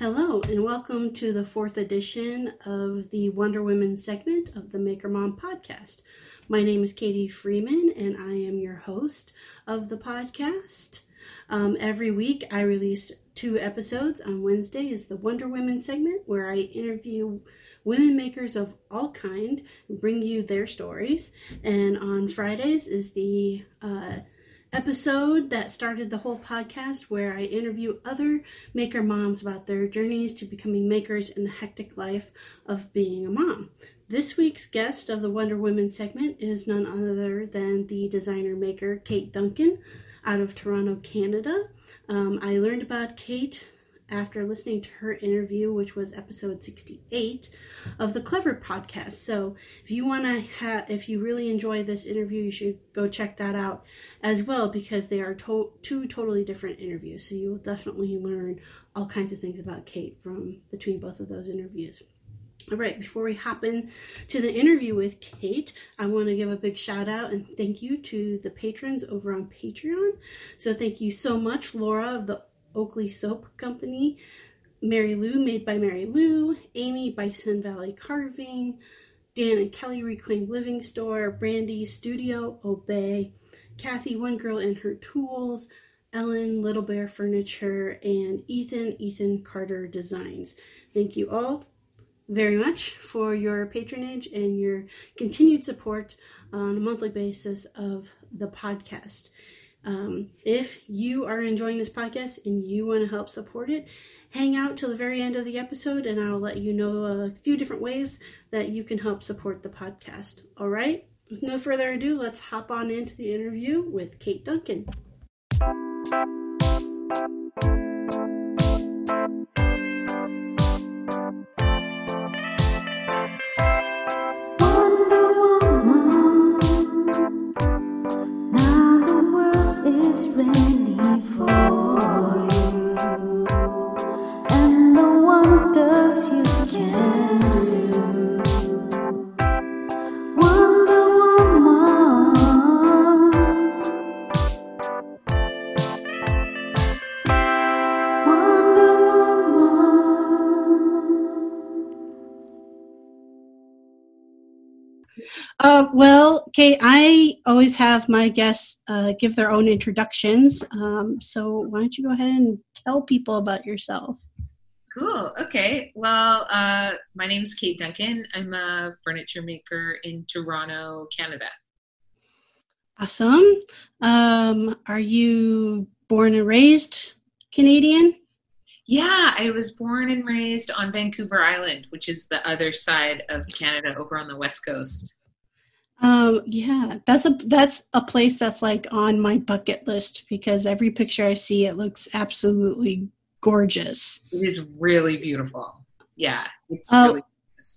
Hello, and welcome to the fourth edition of the Wonder Women segment of the Maker Mom podcast. My name is Katie Freeman, and I am your host of the podcast. Um, every week, I release two episodes. On Wednesday is the Wonder Women segment, where I interview women makers of all kind and bring you their stories. And on Fridays is the uh, episode that started the whole podcast where I interview other maker moms about their journeys to becoming makers in the hectic life of being a mom. This week's guest of the Wonder Women segment is none other than the designer maker Kate Duncan out of Toronto, Canada. Um, I learned about Kate after listening to her interview, which was episode 68 of the Clever podcast. So if you want to have, if you really enjoy this interview, you should go check that out as well because they are to- two totally different interviews. So you will definitely learn all kinds of things about Kate from between both of those interviews. All right, before we hop in to the interview with Kate, I want to give a big shout out and thank you to the patrons over on Patreon. So thank you so much, Laura of the Oakley Soap Company, Mary Lou, made by Mary Lou, Amy, Bison Valley Carving, Dan and Kelly Reclaimed Living Store, Brandy Studio, Obey, Kathy One Girl and Her Tools, Ellen Little Bear Furniture, and Ethan Ethan Carter Designs. Thank you all very much for your patronage and your continued support on a monthly basis of the podcast. Um, if you are enjoying this podcast and you want to help support it, hang out till the very end of the episode and I'll let you know a few different ways that you can help support the podcast. All right? With no further ado, let's hop on into the interview with Kate Duncan. Kate, I always have my guests uh, give their own introductions. Um, so why don't you go ahead and tell people about yourself? Cool. Okay. Well, uh, my name is Kate Duncan. I'm a furniture maker in Toronto, Canada. Awesome. Um, are you born and raised Canadian? Yeah, I was born and raised on Vancouver Island, which is the other side of Canada over on the west coast. Um, yeah, that's a that's a place that's like on my bucket list because every picture I see, it looks absolutely gorgeous. It is really beautiful. Yeah, it's Uh, really.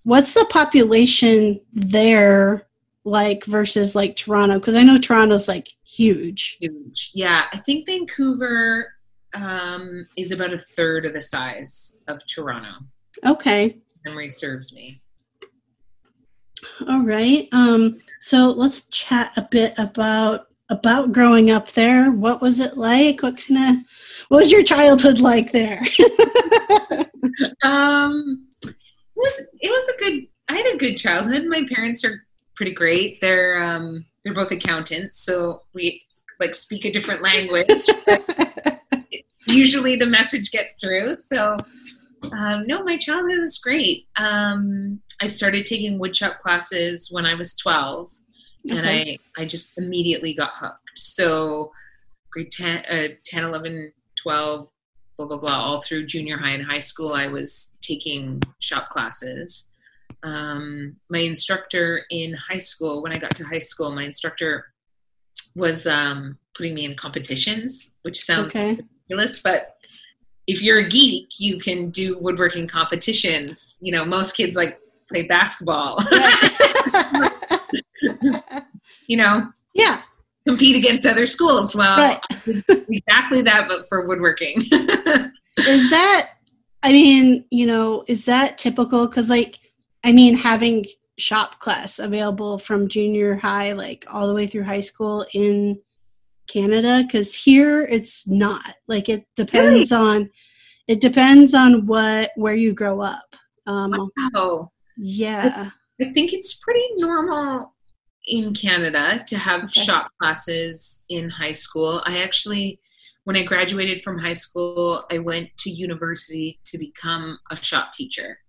What's the population there like versus like Toronto? Because I know Toronto's like huge. huge. Yeah, I think Vancouver um, is about a third of the size of Toronto. Okay. Memory serves me. All right. Um, so let's chat a bit about about growing up there. What was it like? What kind of what was your childhood like there? Um, it was it was a good. I had a good childhood. My parents are pretty great. They're um, they're both accountants, so we like speak a different language. Usually, the message gets through. So, um, no, my childhood was great. Um, I started taking woodshop classes when I was twelve, and I I just immediately got hooked. So, grade 10, uh, 10 11, 12, blah blah blah all through junior high and high school i was taking shop classes um, my instructor in high school when i got to high school my instructor was um, putting me in competitions which sounds Okay. ridiculous but if you're a geek you can do woodworking competitions you know most kids like play basketball you know yeah. compete against other schools well Right. exactly that but for woodworking Is that I mean, you know, is that typical cuz like I mean having shop class available from junior high like all the way through high school in Canada cuz here it's not. Like it depends on it depends on what where you grow up. Um, wow. Yeah. I think it's pretty normal in Canada to have okay. shop classes in high school. I actually, when I graduated from high school, I went to university to become a shop teacher.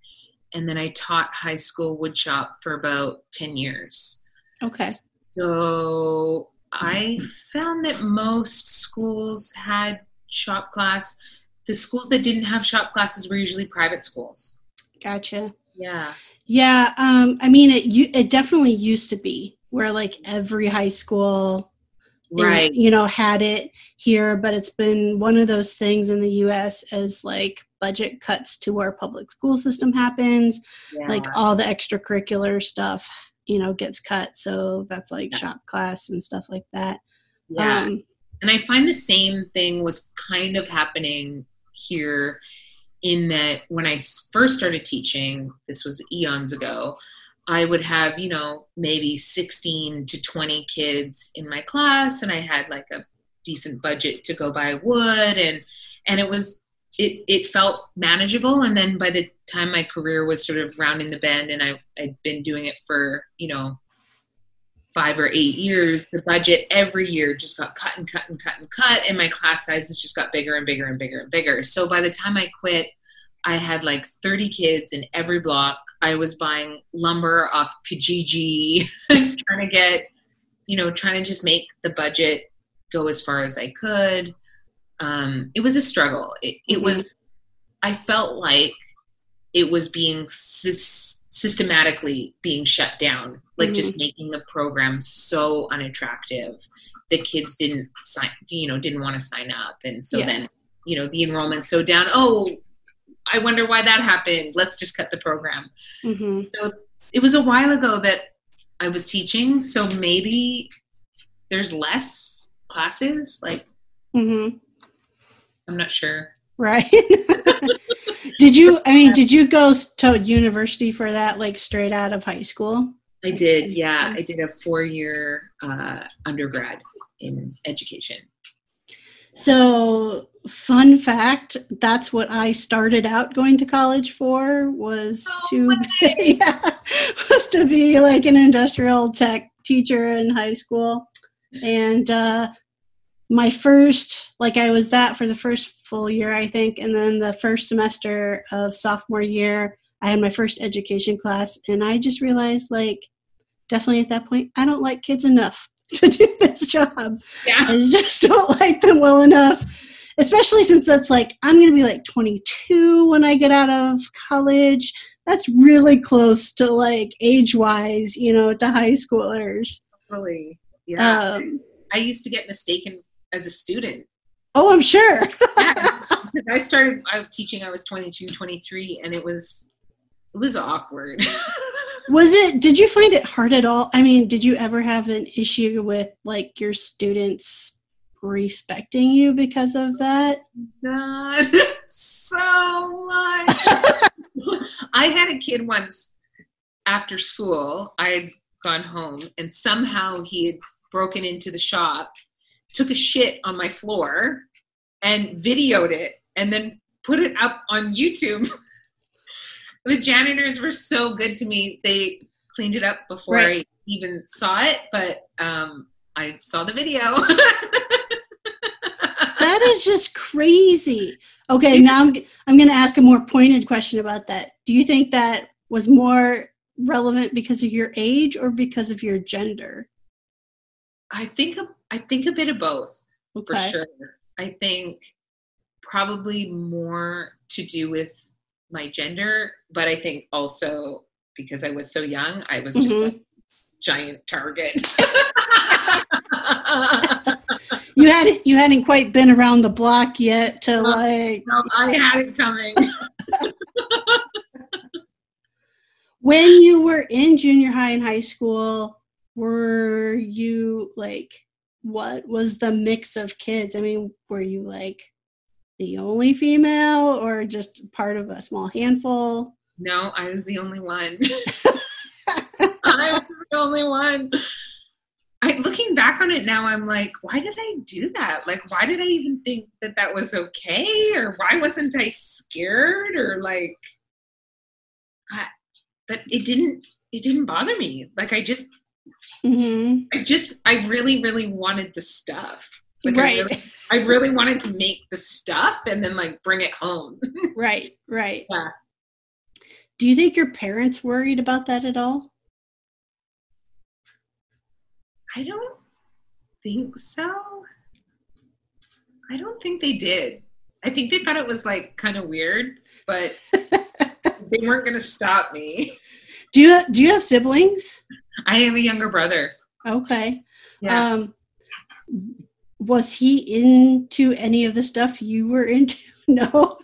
And then I taught high school woodshop for about 10 years. Okay. So I found that most schools had shop class. The schools that didn't have shop classes were usually private schools. Gotcha. Yeah. Yeah, um, I mean it. It definitely used to be where like every high school, right, in, you know, had it here, but it's been one of those things in the U.S. as like budget cuts to our public school system happens, yeah. like all the extracurricular stuff, you know, gets cut. So that's like yeah. shop class and stuff like that. Yeah, um, and I find the same thing was kind of happening here in that when I first started teaching, this was eons ago, I would have, you know, maybe 16 to 20 kids in my class and I had like a decent budget to go buy wood and and it was it it felt manageable and then by the time my career was sort of rounding the bend and I I'd been doing it for, you know, five or eight years, the budget every year just got cut and cut and cut and cut, and my class sizes just got bigger and bigger and bigger and bigger. So by the time I quit, I had like 30 kids in every block. I was buying lumber off Kijiji, trying to get, you know, trying to just make the budget go as far as I could. Um, it was a struggle. It, it mm-hmm. was, I felt like it was being systematically being shut down like mm-hmm. just making the program so unattractive that kids didn't sign you know didn't want to sign up and so yeah. then you know the enrollment's so down oh i wonder why that happened let's just cut the program mm-hmm. so it was a while ago that i was teaching so maybe there's less classes like mm-hmm. i'm not sure right did you i mean did you go to university for that like straight out of high school I did, yeah. I did a four year uh, undergrad in education. So, fun fact that's what I started out going to college for was oh, to yeah, was to be like an industrial tech teacher in high school. And uh, my first, like, I was that for the first full year, I think. And then the first semester of sophomore year, I had my first education class. And I just realized, like, definitely at that point, I don't like kids enough to do this job. Yeah. I just don't like them well enough. Especially since that's like I'm gonna be like 22 when I get out of college. That's really close to like age wise, you know, to high schoolers. Really, yeah. Um, I used to get mistaken as a student. Oh, I'm sure. yeah, I started I, teaching. I was 22, 23, and it was it was awkward. was it did you find it hard at all i mean did you ever have an issue with like your students respecting you because of that not so much i had a kid once after school i had gone home and somehow he had broken into the shop took a shit on my floor and videoed it and then put it up on youtube the janitors were so good to me. They cleaned it up before right. I even saw it, but um, I saw the video. that is just crazy. Okay, now I'm I'm going to ask a more pointed question about that. Do you think that was more relevant because of your age or because of your gender? I think a, I think a bit of both okay. for sure. I think probably more to do with my gender, but I think also because I was so young, I was just mm-hmm. like giant target. you hadn't you hadn't quite been around the block yet to no, like no, I had it coming. when you were in junior high and high school, were you like what was the mix of kids? I mean, were you like the only female or just part of a small handful? No, I was the only one. I was the only one. I looking back on it now, I'm like, why did I do that? Like, why did I even think that that was okay? Or why wasn't I scared? Or like, I, but it didn't, it didn't bother me. Like, I just, Mhm. I just, I really, really wanted the stuff. Like, right. I really, I really wanted to make the stuff and then like bring it home. right. Right. yeah. Do you think your parents worried about that at all? I don't think so. I don't think they did. I think they thought it was like kind of weird, but they weren't going to stop me. Do you do you have siblings? I have a younger brother. Okay. Yeah. Um was he into any of the stuff you were into? No.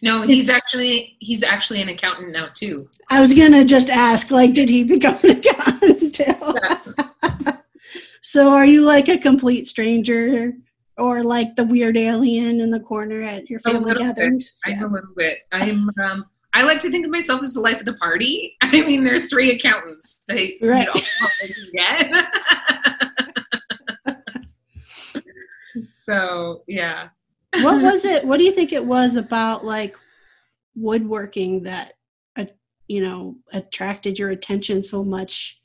no, he's actually he's actually an accountant now too. I was gonna just ask, like, did he become an accountant too? so are you like a complete stranger or like the weird alien in the corner at your family gatherings? I'm a little bit. I'm um I like to think of myself as the life of the party. I mean, there's three accountants. They Right. you know, all they get. so yeah. what was it what do you think it was about like woodworking that uh, you know attracted your attention so much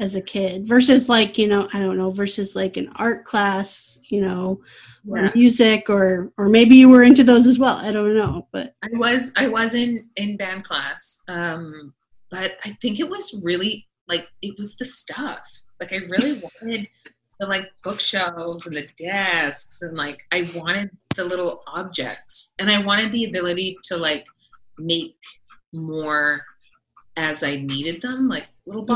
as a kid versus like you know i don't know versus like an art class you know or music or or maybe you were into those as well. I don't know but I was I was in in band class, um, but I think it was really like it was the stuff. Like I really wanted the like bookshelves and the desks and like I wanted the little objects. And I wanted the ability to like make more as I needed them, like little Mhm.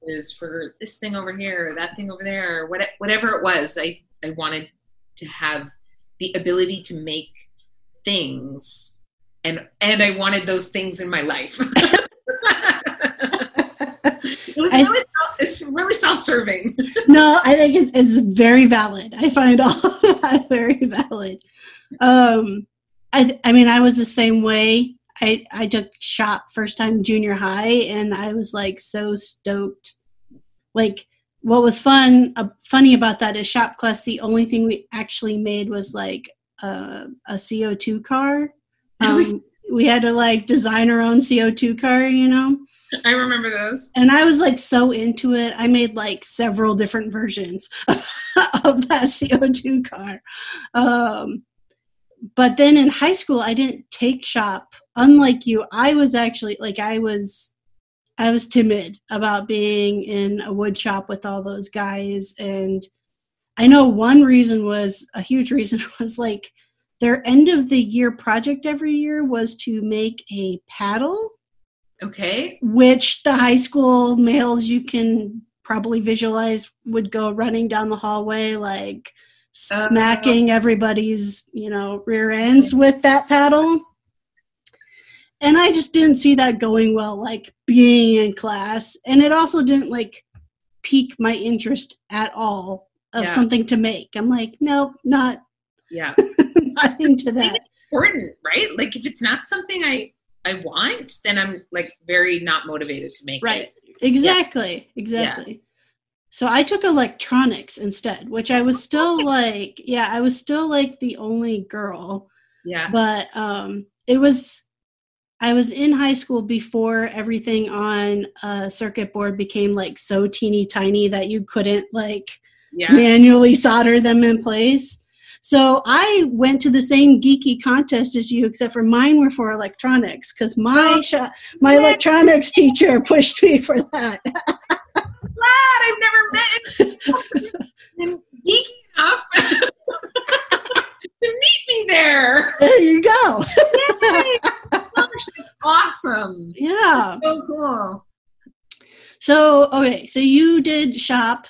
boxes for this thing over here, or that thing over there, or what, whatever it was. I I wanted to have the ability to make things and and I wanted those things in my life. it was really, self- it's really self-serving. no i think it's, it's very valid i find all of that very valid um i i mean i was the same way i i took shop first time junior high and i was like so stoked like what was fun uh, funny about that is shop class the only thing we actually made was like a, a co2 car um, we had to like design our own co2 car you know I remember those. and I was like so into it. I made like several different versions of that CO2 car. Um, but then in high school, I didn't take shop. Unlike you, I was actually like I was, I was timid about being in a wood shop with all those guys. And I know one reason was a huge reason was like their end of the year project every year was to make a paddle Okay. which the high school males you can probably visualize would go running down the hallway like Oh. smacking everybody's you know rear ends with that paddle and i just didn't see that going well like being in class and it also didn't like pique my interest at all of Yeah. something to make i'm like nope not Yeah. not into that it's important, right? Like if it's not something I I want, then I'm like very not motivated to make right it. exactly exactly so i took electronics instead which i was still like yeah i was still like the only girl Yeah. but um it was i was in high school before everything on a circuit board became like so teeny tiny that you couldn't like Yeah. manually solder them in place so i went to the same geeky contest as you except for mine were for electronics because my Oh, sho- my yeah. electronics teacher pushed me for that glad I've never met geeky enough to meet me there. there you go Yay! Gosh, that's awesome. yeah So cool. so okay so you did shop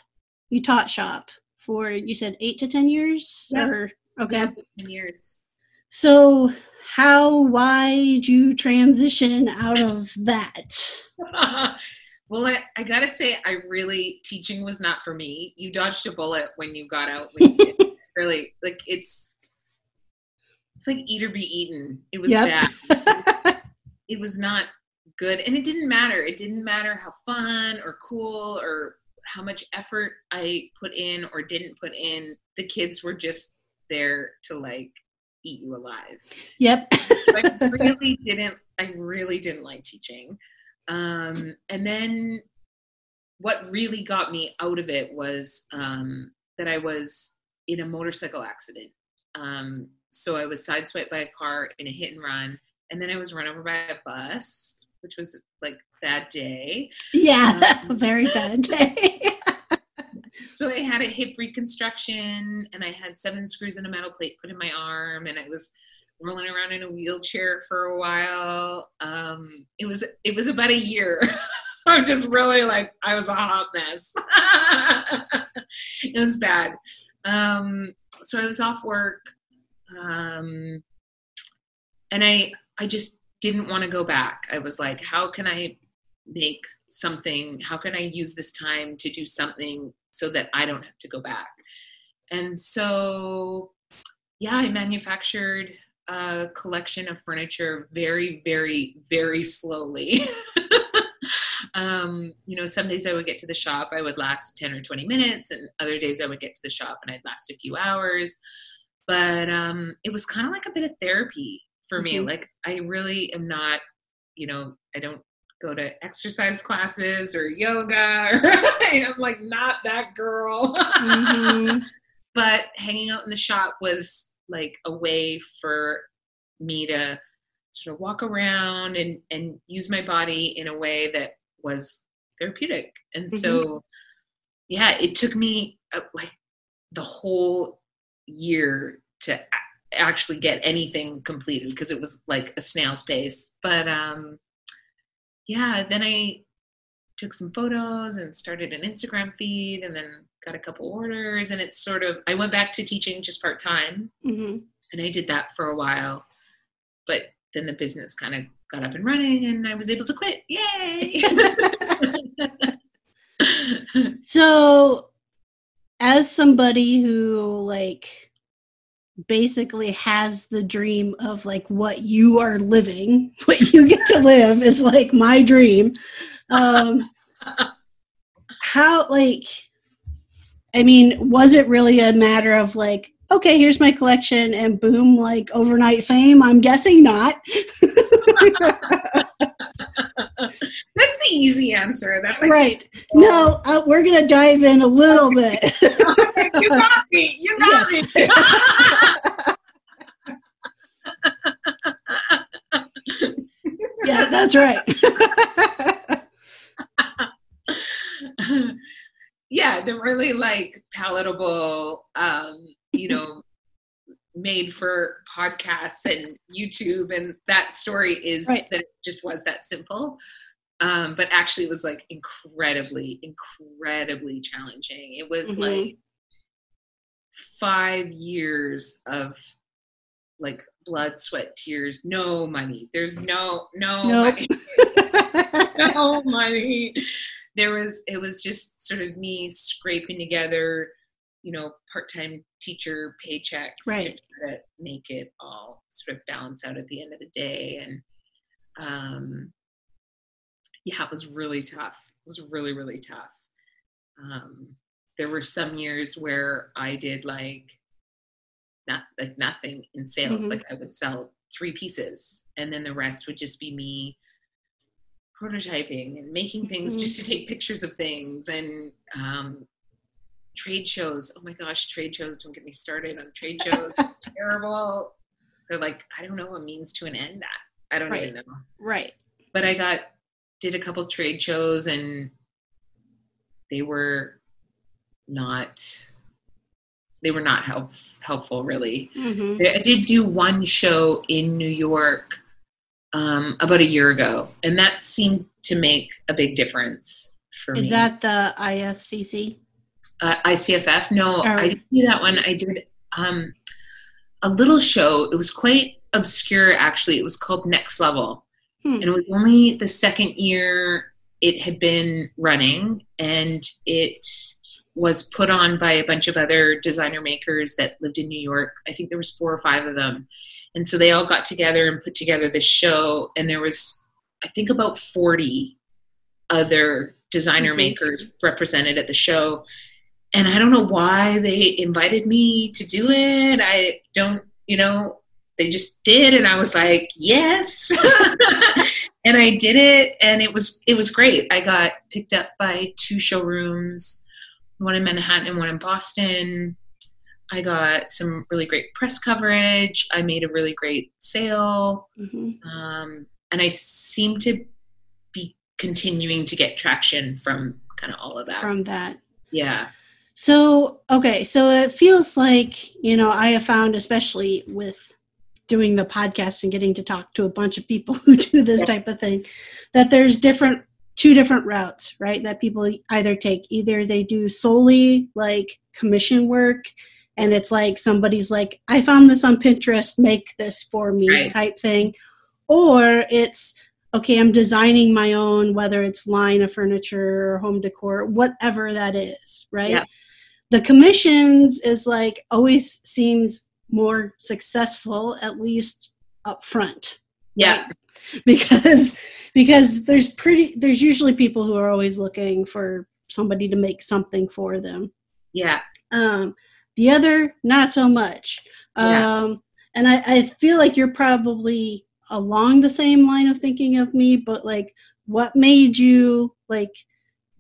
you taught shop for you said eight to ten years Yeah. or okay 10 years. so how why did you transition out of that well, I, I gotta say, I really teaching was not for me. You dodged a bullet when you got out. When you really, like it's it's like eat or be eaten. It was Yep. bad. It was not good, and it didn't matter. It didn't matter how fun or cool or how much effort I put in or didn't put in. The kids were just there to like eat you alive. Yep. I really didn't. I really didn't like teaching. Um, and then what really got me out of it was um, that I was in a motorcycle accident. Um, so I was sideswiped by a car in a hit and run, and then I was run over by a bus, which was like bad day. Yeah, um, very bad day. so I had a hip reconstruction, and I had seven screws and a metal plate put in my arm, and I was rolling around in a wheelchair for a while. Um, it was it was about a year. I'm just really like I was a hot mess. it was bad. Um, so I was off work, um, and I I just didn't want to go back. I was like, how can I make something? How can I use this time to do something so that I don't have to go back? And so, yeah, I manufactured a collection of furniture very, very, very slowly. um, you know, some days I would get to the shop, I would last 10 or 20 minutes, and other days I would get to the shop and I'd last a few hours. But um, it was kind of like a bit of therapy for me. Mm-hmm. Like, I really am not, you know, I don't go to exercise classes or yoga. Or I'm like not that girl. Mm-hmm. but hanging out in the shop was like a way for me to sort of walk around and and use my body in a way that was therapeutic and mm-hmm. so yeah it took me uh, like the whole year to actually get anything completed because it was like a snail's pace but um yeah then i took some photos and started an instagram feed and then got a couple orders and it's sort of i went back to teaching just part-time mm-hmm. and i did that for a while but then the business kind of got up and running and I was able to quit. Yay! so, as somebody who like basically has the dream of like what you are living, what you get to live is like my dream. Um, how like I mean, was it really a matter of like okay, here's my collection, and boom, like overnight fame? I'm guessing not. That's the easy answer. That's like, right. No, uh, we're gonna dive in a little bit. you got me. You got yes. me. yeah, that's right. yeah, the really like palatable um, you know made for podcasts and YouTube and that story is right. that it just was that simple. Um, but actually it was like incredibly, incredibly challenging. It was mm-hmm. like five years of like blood, sweat, tears, no money. There's no no nope. money. no money. There was it was just sort of me scraping together you know part-time teacher paychecks right. to try to make it all sort of balance out at the end of the day and um yeah it was really tough it was really really tough um there were some years where i did like not like nothing in sales mm-hmm. like i would sell three pieces and then the rest would just be me prototyping and making things mm-hmm. just to take pictures of things and um, trade shows. Oh my gosh, trade shows! Don't get me started on trade shows. terrible. They're like, I don't know a means to an end. That I don't right. even know. Right. But I got did a couple trade shows and they were not they were not help, helpful really. Mm-hmm. I did do one show in New York um, about a year ago, and that seemed to make a big difference for Is me. Is that the IFCC? Uh, ICFF. No, I didn't do that one. I did um, a little show. It was quite obscure, actually. It was called Next Level, hmm. and it was only the second year it had been running, and it was put on by a bunch of other designer makers that lived in New York. I think there was four or five of them, and so they all got together and put together this show. And there was, I think, about forty other designer Mhm. makers represented at the show. And I don't know why they invited me to do it. I don't, you know, they just did and I was like, "Yes." and I did it and it was it was great. I got picked up by two showrooms, one in Manhattan and one in Boston. I got some really great press coverage. I made a really great sale hmm um, and I seem to be continuing to get traction from kind of all of that. From that. yeah, So, okay, so it feels like, you know, I have found, especially with doing the podcast and getting to talk to a bunch of people who do this type of thing, that there's different, two different routes, right? That people either take. Either they do solely like commission work, and it's like somebody's like, I found this on Pinterest, make this for me Right. type thing. Or it's, okay, I'm designing my own, whether it's line of furniture or home decor, whatever that is, right? Yeah. The commissions is like always seems more successful, at least up front, yeah, because because there's pretty there's usually people who are always looking for somebody to make something for them. yeah, Um, the other, not so much. Yeah. Um, and I, I feel like you're probably along the same line of thinking of me, but like, what made you like?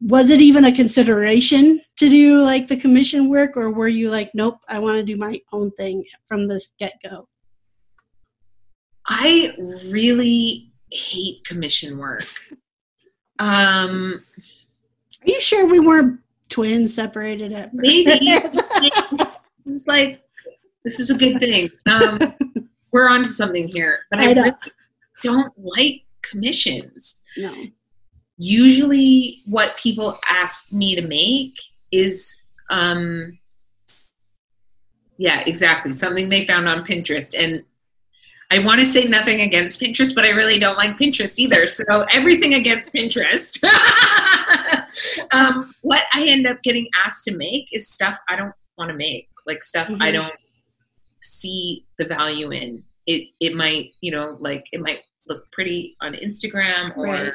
Was it even a consideration to do like the commission work, or were you like, nope, I want to do my own thing from this get go? I really hate commission work. Um, Are you sure we weren't twins separated at birth? maybe this is like this is a good thing. Um, we're onto something here, but I, I know. really don't like commissions. no. Usually what people ask me to make is um yeah exactly. Something they found on pinterest. And i want to say nothing against pinterest but i really don't like pinterest either. So everything against pinterest. Um, what i end up getting asked to make is stuff i don't want to make. Like stuff i Mhm. don't see the value in. It it might you know like it might look pretty on instagram or Right.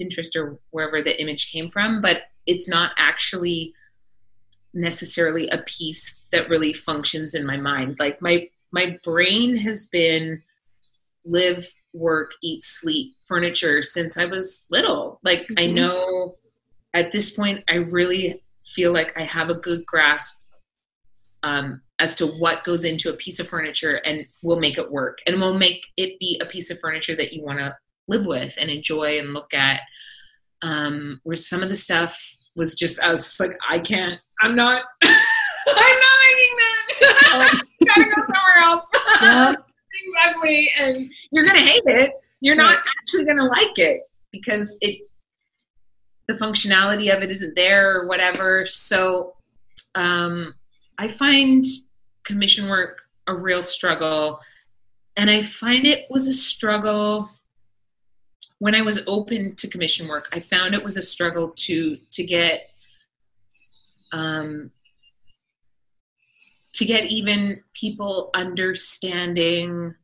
Pinterest or wherever the image came from, but it's not actually necessarily a piece that really functions in my mind. Like my my brain has been live, work, eat, sleep, furniture since I was little. Like I Mhm. know at this point I really feel like I have a good grasp um, as to what goes into a piece of furniture and will make it work and will make it be a piece of furniture that you want to live with and enjoy and look at. Um, where some of the stuff was just, I was just like, I can't, I'm not, I'm not making that. Gotta go somewhere else. Exactly. And you're to hate it. You're not actually going to like it because it, the functionality of it isn't there or whatever. So, um, I find commission work a real struggle. And I find it was a struggle when I was open to commission work. I found it was a struggle to to get um, to get even people understanding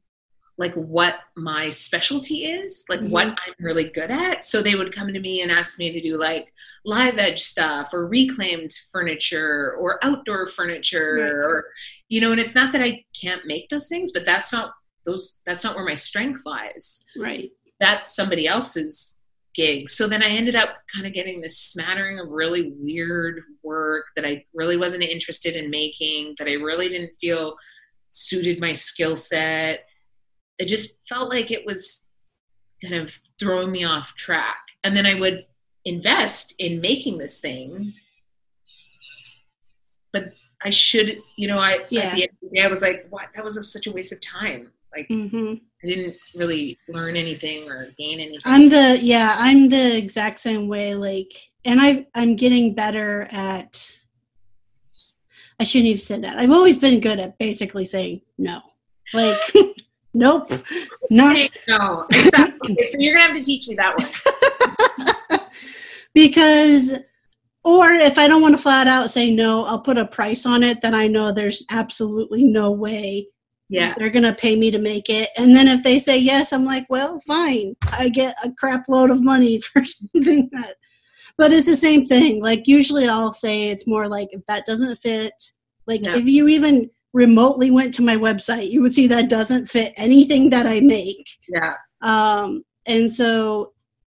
like what my specialty is, like what Mhm. I'm really good at. So they would come to me and ask me to do like live edge stuff or reclaimed furniture or outdoor furniture Right. or you know, and it's not that I can't make those things, but that's not those that's not where my strength lies. Right. That's somebody else's gig. So then I ended up kind of getting this smattering of really weird work that I really wasn't interested in making, that I really didn't feel suited my skill set. It just felt like it was kind of throwing me off track. And then I would invest in making this thing. But I should, you know, I Yeah. at the end of the day, I was like, what? That was a, such a waste of time. Like hmm I didn't really learn anything or gain anything. I'm the yeah, I'm the exact same way. Like, and I I'm getting better at. I shouldn't have said that. I've always been good at basically saying no. Like, nope, not Hey, no, exactly. so you're gonna have to teach me that one. because, or if I don't want to flat out say no, I'll put a price on it. Then I know there's absolutely no way Yeah, they're gonna pay me to make it. And then if they say yes, I'm like, well, fine. I get a crap load of money for something that. but it's the same thing. Like usually I'll say it's more like if that doesn't fit. Like if you even remotely went to my website, you would see that doesn't fit anything that I make. Yeah. Um, and so,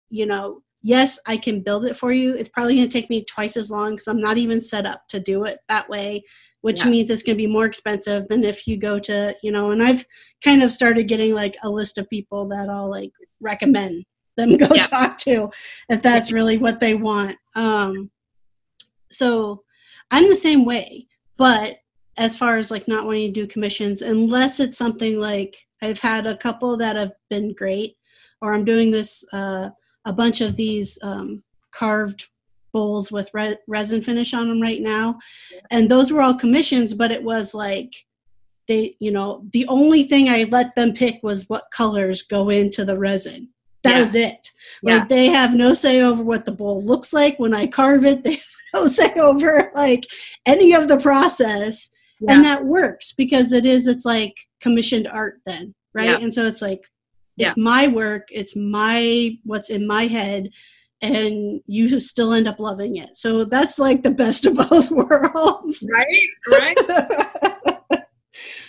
you know, yes, I can build it for you. It's probably going to take me twice as long because I'm not even set up to do it that way, which Yeah. means it's going to be more expensive than if you go to, you know, and I've kind of started getting like a list of people that I'll like recommend them go Yeah. talk to if that's really what they want. Um, so I'm the same way, but as far as like not wanting to do commissions, unless it's something like I've had a couple that have been great, or I'm doing this uh, a bunch of these um, carved bowls with re- resin finish on them right now, and those were all commissions, but it was like they, you know, the only thing I let them pick was what colors go into the resin. That Yeah. was it. Yeah. Like they have no say over what the bowl looks like when I carve it. They have no say over like any of the process Yeah. and that works because it is it's like commissioned art then right Yeah. and so it's like it's my work it's my what's in my head and you still end up loving it so that's like the best of both worlds Right. Right.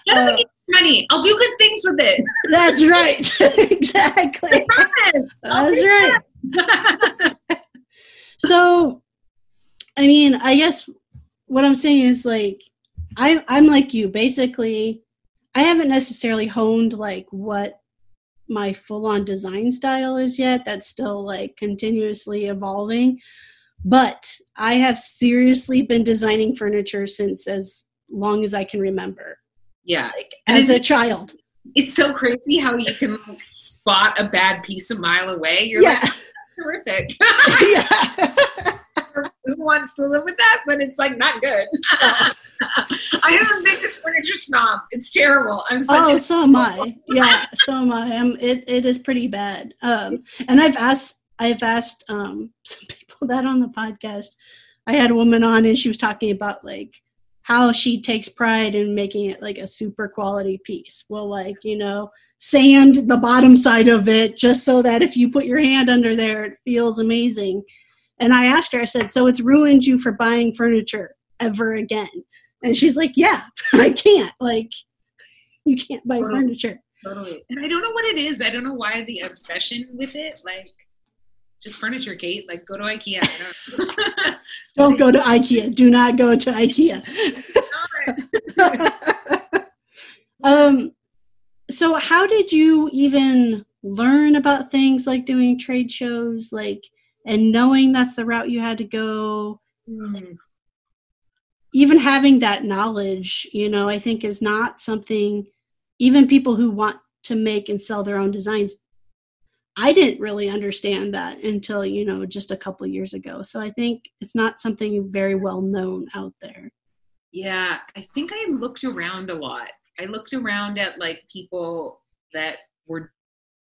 Uh, money. I'll do good things with it. that's right exactly Promise. I'll that's right that. so i mean i guess what i'm saying is like I, i'm like you basically i haven't necessarily honed like what my full-on design style is yet that's still like continuously evolving but i have seriously been designing furniture since as long as i can remember yeah. like as a child It's so crazy how you can like, spot a bad piece a mile away. You're yeah like, terrific. yeah Who wants to live with that? But it's like not good. I am the biggest furniture snob. It's terrible. I'm such oh a so am i yeah so am i I'm, it, it is pretty bad um and i've asked i've asked um some people that on the podcast i had a woman on and she was talking about like how she takes pride in making it like a super quality piece well like you know sand the bottom side of it just so that if you put your hand under there it feels amazing and i asked her i said so it's ruined you for buying furniture ever again and she's like yeah i can't like you can't buy Totally. furniture Totally. And I don't know what it is. I don't know why the obsession with it. Like, just furniture, Kate. Like, go to IKEA. Don't don't go to ikea do not go to ikea um so how did you even learn about things like doing trade shows like and knowing that's the route you had to go Hmm. even having that knowledge you know i think is not something even people who want to make and sell their own designs i didn't really understand that until you know just a couple years ago so i think it's not something very well known out there Yeah, I think I looked around a lot. I looked around at like people that were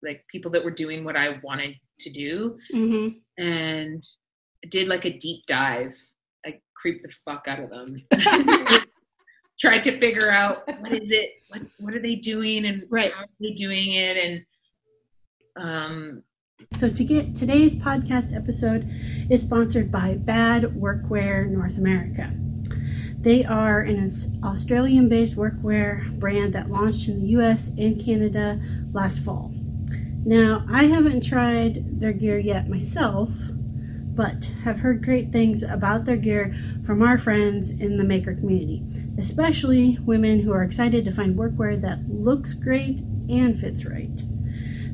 like people that were doing what I wanted to do hmm and did like a deep dive. I creeped the fuck out of them. Tried to figure out what is it, what what are they doing and Right. how are they doing it and um So to get today's podcast episode is sponsored by Bad Workwear North America. They are an Australian-based workwear brand that launched in the US and Canada last fall. Now, I haven't tried their gear yet myself, but have heard great things about their gear from our friends in the maker community, especially women who are excited to find workwear that looks great and fits right.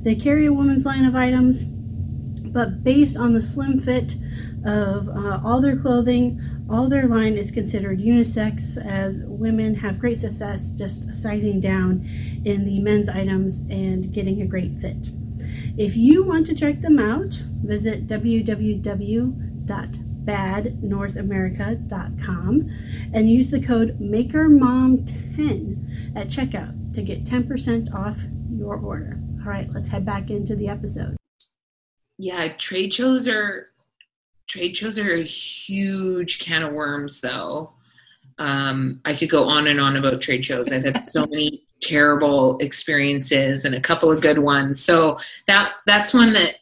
They carry a woman's line of items, but based on the slim fit of uh, all their clothing, all their line is considered unisex, as women have great success just sizing down in the men's items and getting a great fit. If you want to check them out, visit www.badnorthamerica.com and use the code MakerMom10 at checkout to get 10% off your order. All right, let's head back into the episode. yeah, trade shows are trade shows are a huge can of worms though. Um, I could go on and on about trade shows. I've had so many terrible experiences and a couple of good ones. So that that's one that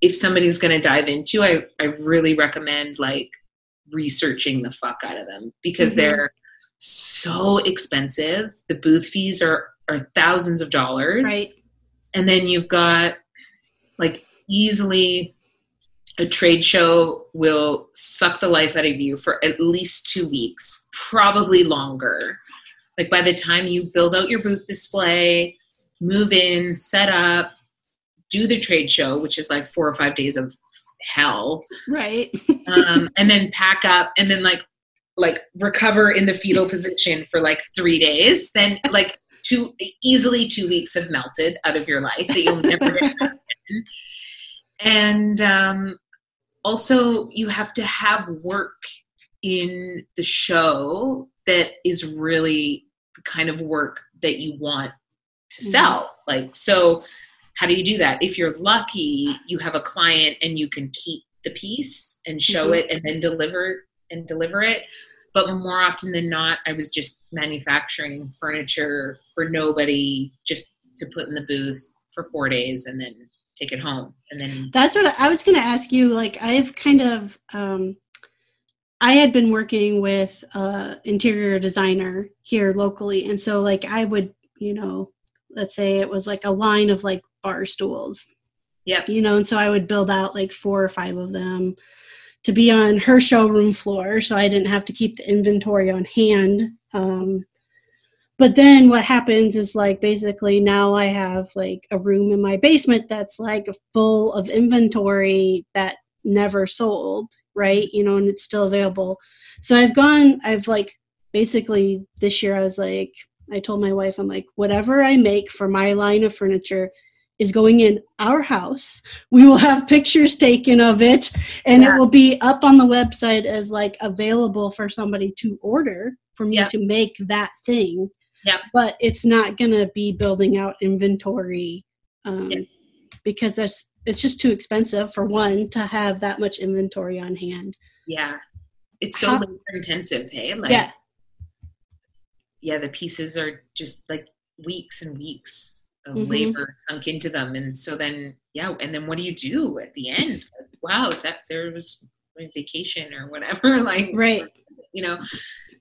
if somebody's going to dive into, I I really recommend like researching the fuck out of them because Mm-hmm. they're so expensive. The booth fees are are thousands of dollars, Right. and then you've got like easily a trade show will suck the life out of you for at least two weeks, probably longer. Like by the time you build out your booth display, move in, set up, do the trade show, which is like four or five days of hell, Right. um, and then pack up and then like like recover in the fetal position for like three days, then like two easily two weeks have melted out of your life that you'll never get. And um, also, you have to have work in the show that is really kind of work that you want to Mhm. sell. Like, so how do you do that? If you're lucky, you have a client and you can keep the piece and show Mhm. it and then deliver and deliver it. But more often than not, I was just manufacturing furniture for nobody just to put in the booth for four days and then take it home. And then That's what I, I was going to ask you. Like, I've kind of, um, I had been working with uh, interior designer here locally, and so like I would, you know, let's say it was like a line of like bar stools, Yep. you know, and so I would build out like four or five of them to be on her showroom floor, so I didn't have to keep the inventory on hand. Um, but then what happens is like basically now I have like a room in my basement that's like full of inventory that never sold, right? You know, and it's still available. So I've gone, I've like basically this year I was like, I told my wife, I'm like, whatever I make for my line of furniture is going in our house. We will have pictures taken of it and Yeah. it will be up on the website as like available for somebody to order for me to make that thing. Yeah. But it's not going to be building out inventory um, because that's it's just too expensive for one to have that much inventory on hand. yeah, it's so How- labor intensive. Hey, like yeah. yeah, the pieces are just like weeks and weeks of Mhm. labor sunk into them, and so then yeah, and then what do you do at the end? Like, wow, that there was my vacation or whatever, like Right. you know.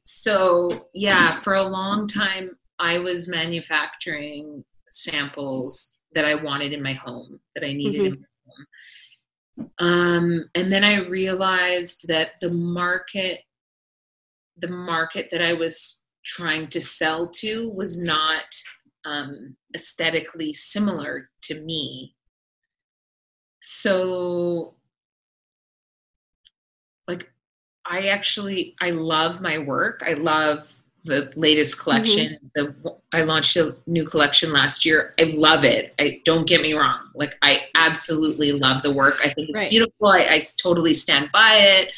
So yeah, for a long time, I was manufacturing samples that I wanted in my home, that I needed in my home. Um, and then I realized that the market, the market that I was trying to sell to was not um, aesthetically similar to me. So, like, I actually I love my work. I love the latest collection. The I launched a new collection last year. I love it. I don't get me wrong. Like I absolutely love the work. I think it's Right. beautiful. I, I totally stand by it,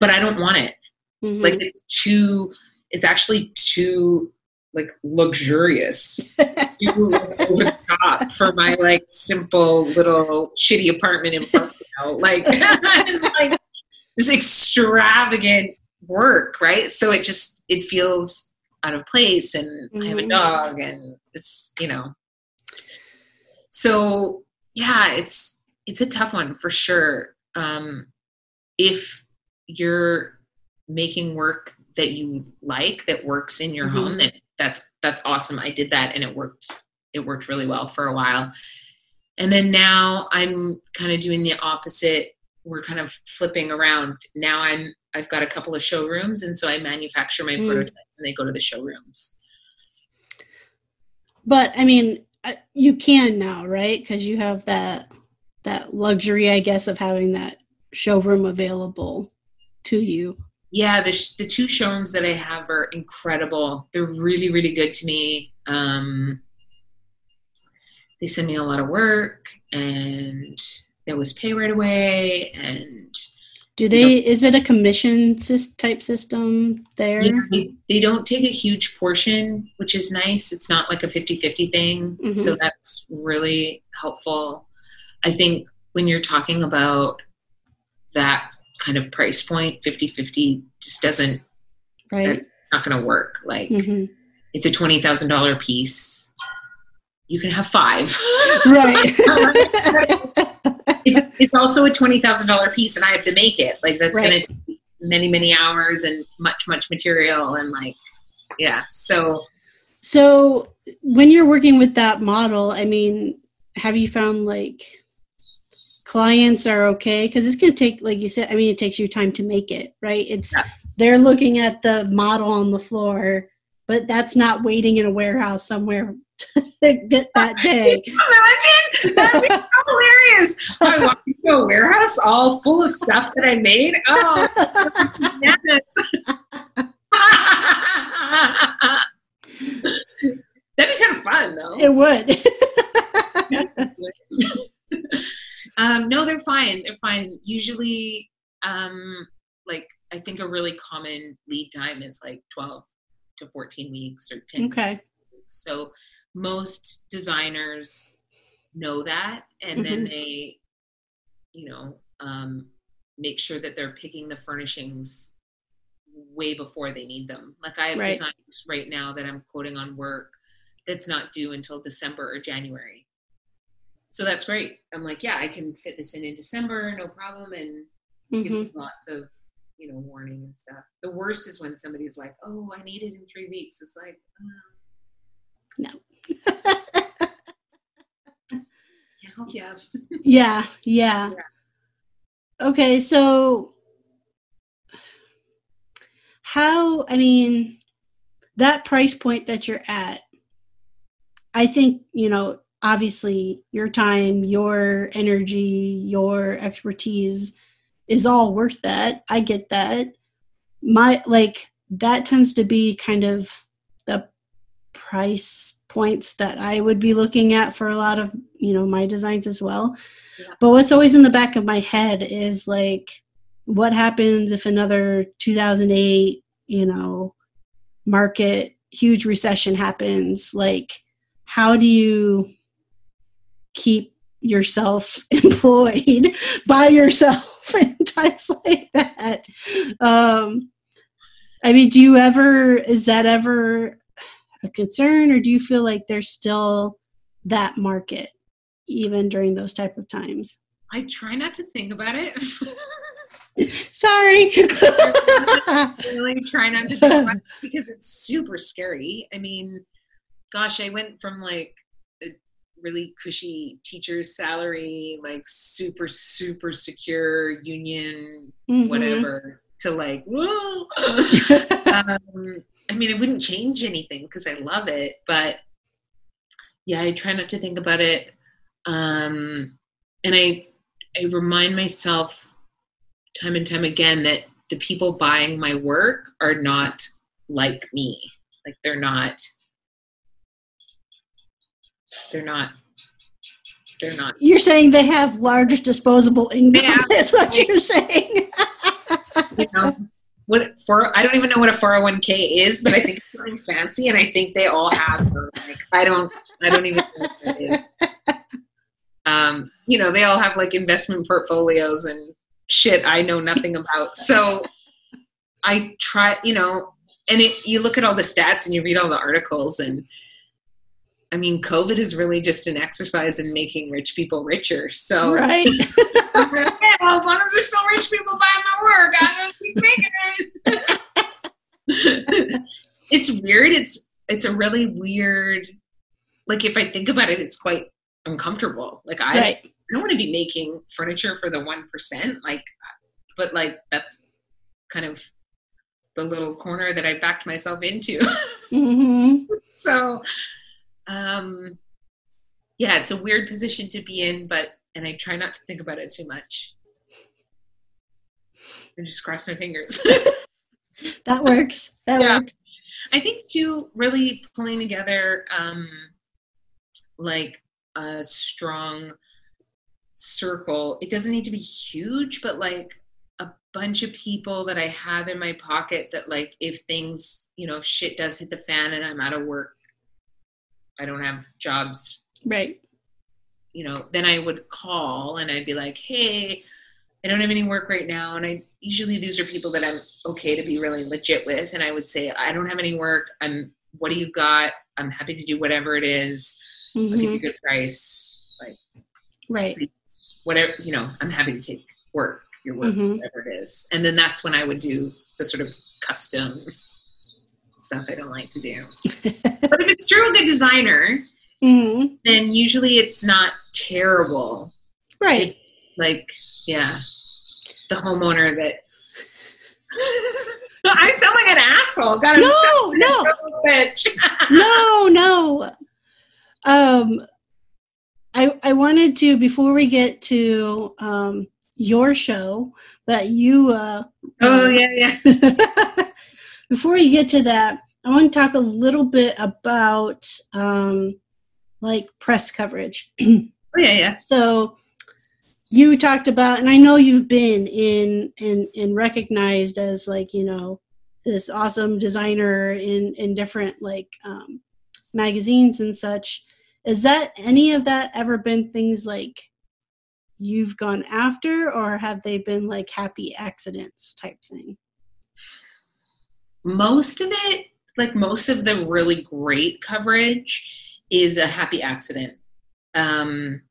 but I don't want it. Mhm. Like it's too. It's actually too like luxurious, too over the top for my like simple little shitty apartment in Pocono. Like it's like this extravagant work, right? So it just it feels out of place, and I have a Mhm. dog, and it's you know. So yeah, it's it's a tough one for sure. Um, if you're making work that you like that works in your Mhm. home, then that's that's awesome. I did that, and it worked. It worked really well for a while. And then now I'm kind of doing the opposite. We're kind of flipping around. Now I'm I've got a couple of showrooms, and so I manufacture my Mm. prototypes, and they go to the showrooms. but I mean, you can now, right? Because you have that that luxury, I guess, of having that showroom available to you. Yeah, the sh- the two showrooms that I have are incredible. They're really really good to me. Um, they send me a lot of work, and there was pay right away, and Do they? Is it a commission type system there? They, they don't take a huge portion, which is nice. It's not like a 50 50 thing. So that's really helpful. I think when you're talking about that kind of price point, 50 50 just doesn't, Right. not going to work. Like hmm it's a $20,000 piece. You can have five. Right. it's it's also a twenty thousand dollar piece, and I have to make it. Like that's Right. going to take many many hours and much much material and like yeah. So So when you're working with that model, I mean, have you found like clients are okay? Because it's going to take, like you said, I mean, it takes you time to make it, right? It's Yeah. they're looking at the model on the floor, but that's not waiting in a warehouse somewhere get that day. imagine that'd be so hilarious. I walk into a warehouse all full of stuff that I made. Oh, bananas. That'd be kind of fun, though. it would. um, no, they're fine. They're fine. Usually, um, like I think a really common lead time is like twelve to fourteen weeks or ten. okay. weeks. So most designers know that, and then Mhm. they, you know, um, make sure that they're picking the furnishings way before they need them. Like I have Right. designers right now that I'm quoting on work that's not due until December or January. So that's great. I'm like, yeah, I can fit this in in December, no problem, and gives Mhm. me lots of you know warning and stuff. The worst is when somebody's like, "Oh, I need it in three weeks." It's like, oh, can't you. yeah, yeah. Okay, so how, I mean, that price point that you're at, I think, you know, obviously your time, your energy, your expertise is all worth that. I get that. My, like, that tends to be kind of the price points that I would be looking at for a lot of, you know, my designs as well. Yeah. But what's always in the back of my head is like, what happens if another 2008, you know, market huge recession happens? Like, how do you keep yourself employed by yourself in times like that? Um, I mean, do you ever, is that ever a concern or do you feel like there's still that market even during those type of times? I try not to think about it. Sorry. I really try not to think about it because it's super scary. I mean, gosh, I went from like a really cushy teacher's salary, like super, super secure union, Mhm. whatever, to like, whoa. um, I mean, it wouldn't change anything because I love it, but yeah, I try not to think about it. Um, and I, I remind myself time and time again that the people buying my work are not like me. Like they're not, they're not, they're not. You're saying they have large disposable income. Yeah. That's what you're saying. You know, what for? I don't even know what a 401k is, but I think it's something fancy, and I think they all have them. Like I don't, I don't even know what that is. Um, you know, they all have like investment portfolios and shit I know nothing about. So I try, you know, and it, you look at all the stats and you read all the articles and I mean, COVID is really just an exercise in making rich people richer. So, right. "Okay, well, as long as there's still rich people buying my work, I'm gonna keep making it. it's weird. It's it's a really weird. Like if I think about it, it's quite uncomfortable. Like I, Right. I don't want to be making furniture for the one percent. Like, but like that's kind of the little corner that I backed myself into. hmm so um yeah it's a weird position to be in but and i try not to think about it too much and just cross my fingers That works. That Yeah. works. i think too really pulling together um like a strong circle it doesn't need to be huge but like a bunch of people that i have in my pocket that like if things you know shit does hit the fan and i'm out of work i don't have jobs Right. you know, then I would call and I'd be like, hey, I don't have any work right now. And I usually these are people that I'm okay to be really legit with. And I would say, I don't have any work. I'm, what do you got? I'm happy to do whatever it is. I'll give you hmm a good price. Like, Right. whatever you know i'm happy to take work your work Mhm. whatever it is and then that's when i would do the sort of custom stuff i don't like to do but if it's through a good designer hmm then usually it's not terrible Right. like yeah the homeowner that i sound like an asshole god i'm No, so no. bitch no, no. Um, I I wanted to before we get to um your show that you uh oh yeah yeah before you get to that, I want to talk a little bit about um like press coverage. oh yeah yeah So you talked about, and I know you've been in in and recognized as like you know this awesome designer in in different like um, magazines and such. Is that any of that ever been things like you've gone after, or have they been like happy accidents type thing? Most of it, like most of the really great coverage, is a happy accident. Um,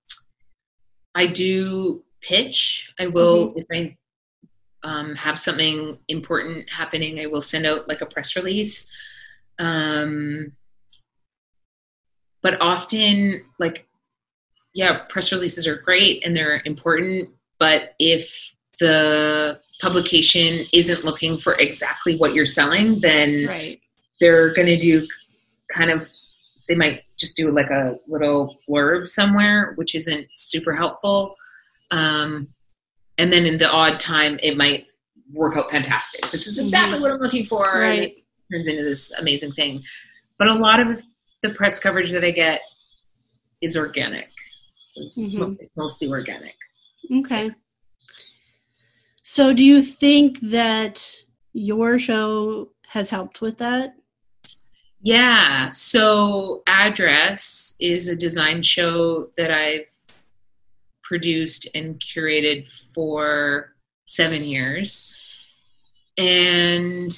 I do pitch. I will if I um, have something important happening. I will send out like a press release. Um, but often, like, yeah, press releases are great and they're important. But if the publication isn't looking for exactly what you're selling, then Right. they're going to do kind of they might just do like a little blurb somewhere which isn't super helpful um, and then in the odd time it might work out fantastic this is exactly what i'm looking for Right. turns into this amazing thing but a lot of the press coverage that i get is organic it's, Mhm. mostly organic Okay. So do you think that your show has helped with that? Yeah. So, Address is a design show that I've produced and curated for seven years. And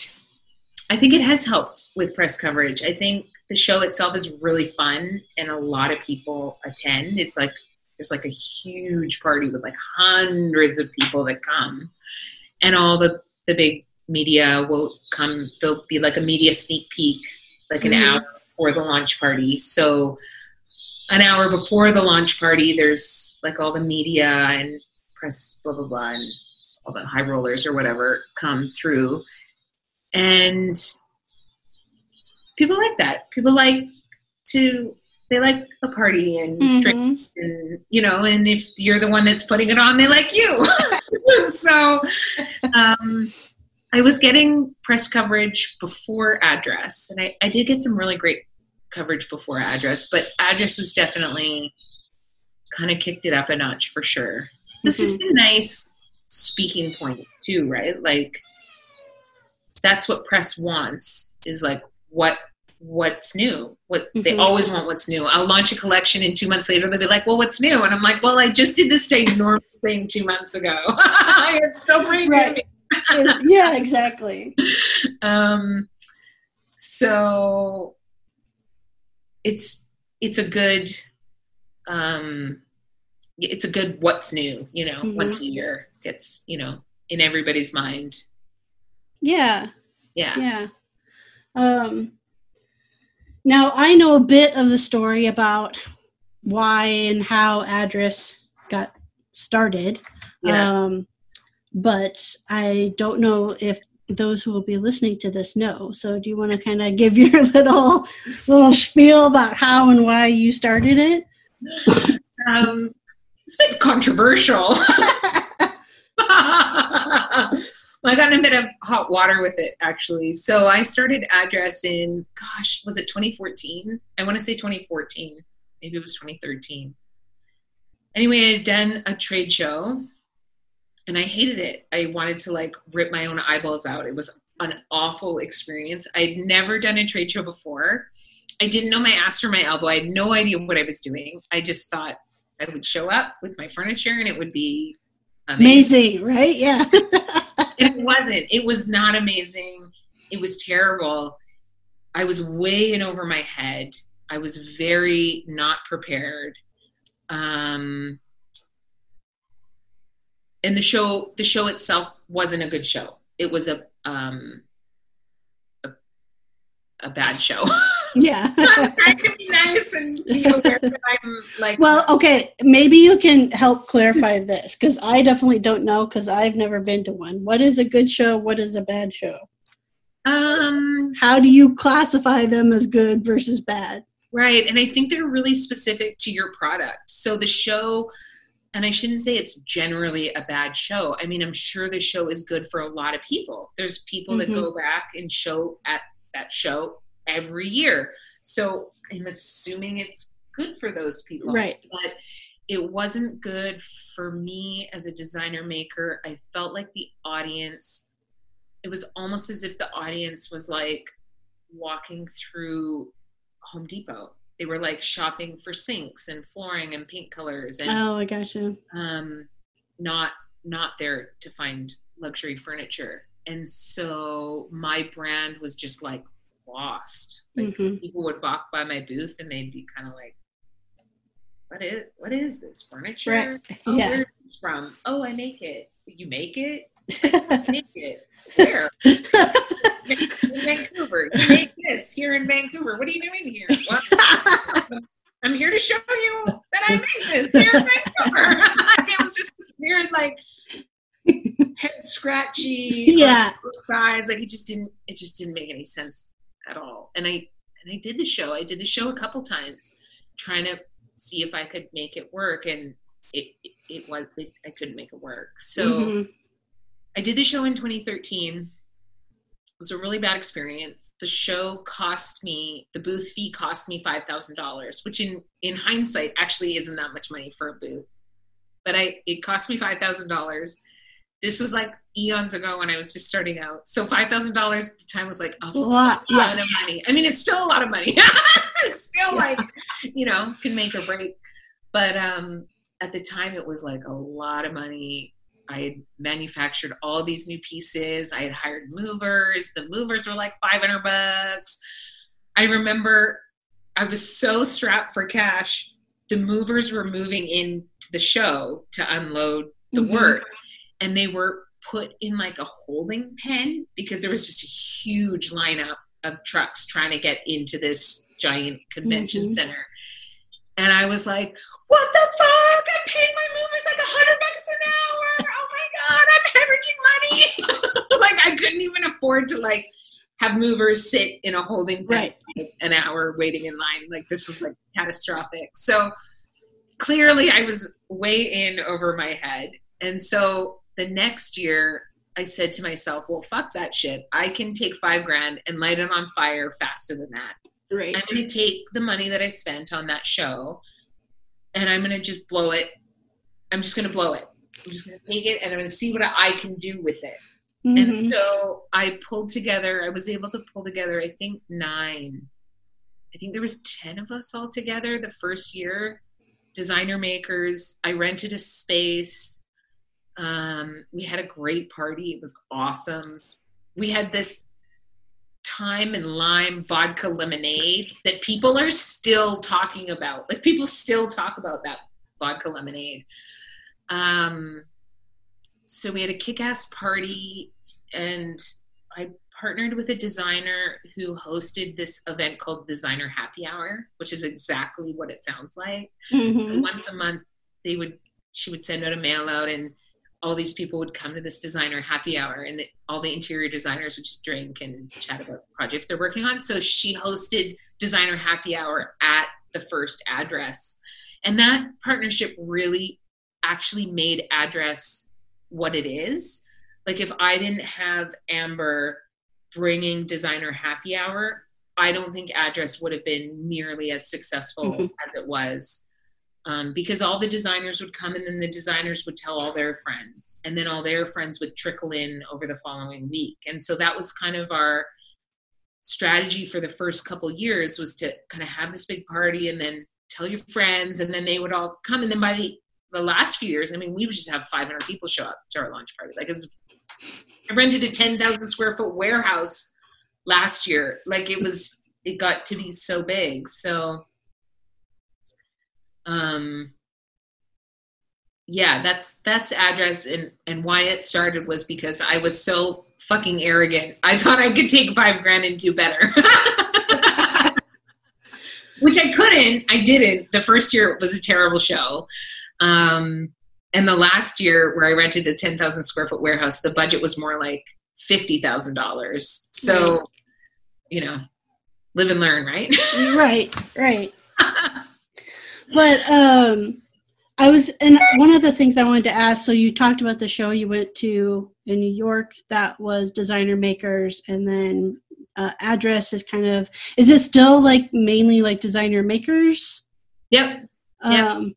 I think it has helped with press coverage. I think the show itself is really fun and a lot of people attend. It's like there's like a huge party with like hundreds of people that come. And all the, the big media will come. There'll be like a media sneak peek like an Mhm. hour before the launch party. So an hour before the launch party, there's like all the media and press, blah blah blah, and all the high rollers or whatever come through, and people like that. People like to they like a party and drink Mhm. and you know and if you're the one that's putting it on they like you. So um, i was getting press coverage before address and I, I did get some really great coverage before address but address was definitely kind of kicked it up a notch for sure. This is a nice speaking point too right? Like that's what press wants is like what what's new what they Mhm. always want what's new i'll launch a collection and two months later they'll be like well what's new and i'm like well i just did this ginormous thing two months ago it's still pretty new Right. Yes, yeah, exactly. um so it's it's a good um it's a good what's new you know Mhm. once a year it's you know in everybody's mind Yeah. yeah Yeah. Um, now I know a bit of the story about why and how address got started. yeah Um, but I don't know if those who will be listening to this know. So do you want to kind of give your little little spiel about how and why you started it? um it's been controversial I got in a bit of hot water with it actually. So I started address in gosh, was it 2014? I want to say 2014. Maybe it was 2013. Anyway, I had done a trade show and I hated it. I wanted to like rip my own eyeballs out. It was an awful experience. I'd never done a trade show before. I didn't know my ass from my elbow. I had no idea what I was doing. I just thought I would show up with my furniture and it would be amazing Amazing, right? Yeah. wasn't. It was not amazing. It was terrible. I was way in over my head. I was very not prepared. Um, and the show the show itself wasn't a good show. It was a um a bad show. Yeah. I'm trying to be nice and be aware that I'm like well, okay, maybe you can help clarify this because I definitely don't know because I've never been to one. What is a good show? What is a bad show? um How do you classify them as good versus bad? Right. And I think they're really specific to your product. So the show, and I shouldn't say it's generally a bad show. I mean, I'm sure the show is good for a lot of people. There's people Mhm. that go back and show at that show every year. So I'm assuming it's good for those people. Right. But it wasn't good for me as a designer maker. I felt like the audience, it was almost as if the audience was like walking through Home Depot. They were like shopping for sinks and flooring and paint colors and Oh, I gotcha. um, not not there to find luxury furniture. And so my brand was just like lost. Like hmm people would walk by my booth and they'd be kind of like, "What is what is this furniture? Right. Oh, Yeah. from? Oh, I make it. You make it? I make it. Where? in Vancouver. You make this here in Vancouver. What are you doing here? I'm here to show you that I made this here in Vancouver. it was just this weird, like head scratchy Yeah. sides. Like it just didn't. It just didn't make any sense at all. And I and I did the show. I did the show a couple times, trying to see if I could make it work, and it it, it was it, I couldn't make it work. So. Mhm. I did the show in 2013. It was a really bad experience. The show cost me the booth fee cost me five thousand dollars, which in in hindsight actually isn't that much money for a booth. But I it cost me five thousand dollars. This was like eons ago when I was just starting out. So five thousand dollars at the time was like a lot. lot Yeah. of money. I mean, it's still a lot of money. it's still like, you know, can make or break. But um, at the time, it was like a lot of money. I had manufactured all these new pieces. I had hired movers. The movers were like 500 bucks. I remember I was so strapped for cash. The movers were moving into the show to unload the Mhm. work and they were put in like a holding pen because there was just a huge lineup of trucks trying to get into this giant convention Mhm. center. And I was like, what the fuck? I paid my movers like a hundred bucks an hour. Oh my god, I'm hemorrhaging money. like I couldn't even afford to like have movers sit in a holding pen Right. an hour waiting in line. Like this was like catastrophic. So clearly I was way in over my head. And so the next year I said to myself, well, fuck that shit. I can take five grand and light it on fire faster than that. Right. I'm going to take the money that I spent on that show and I'm going to just blow it. I'm just going to blow it. I'm just going to take it and I'm going to see what I can do with it. Mhm. And so I pulled together, I was able to pull together, I think nine. I think there was 10 of us all together the first year, designer makers. I rented a space. Um, we had a great party. It was awesome. We had this thyme and lime vodka lemonade that people are still talking about. Like people still talk about that vodka lemonade. Um, so we had a kick-ass party and I partnered with a designer who hosted this event called Designer Happy Hour, which is exactly what it sounds like. Mhm. Once a month, they would she would send out a mail out, and all these people would come to this designer happy hour, and the, all the interior designers would just drink and chat about projects they're working on. So she hosted designer happy hour at the first address, and that partnership really actually made address what it is. Like if I didn't have Amber bringing designer happy hour, I don't think address would have been nearly as successful as it was. Um, because all the designers would come and then the designers would tell all their friends and then all their friends would trickle in over the following week. And so that was kind of our strategy for the first couple years was to kind of have this big party and then tell your friends and then they would all come. And then by the the last few years i mean we would just have 500 people show up to our launch party. Like it's i rented a 10000 square foot warehouse last year. Like it was it got to be so big. So um yeah, that's that's address and and why it started was because I was so fucking arrogant. I thought I could take five grand and do better. Which I couldn't. I didn't. The first year was a terrible show. Um, and the last year where I rented a 10,000 square foot warehouse, the budget was more like $50,000. So, you know, live and learn, right? right, right. but um I was, and one of the things I wanted to ask. So you talked about the show you went to in New York. That was Designer Makers, and then uh, address is kind of. Is it still like mainly like Designer Makers? Yep. Um, yep.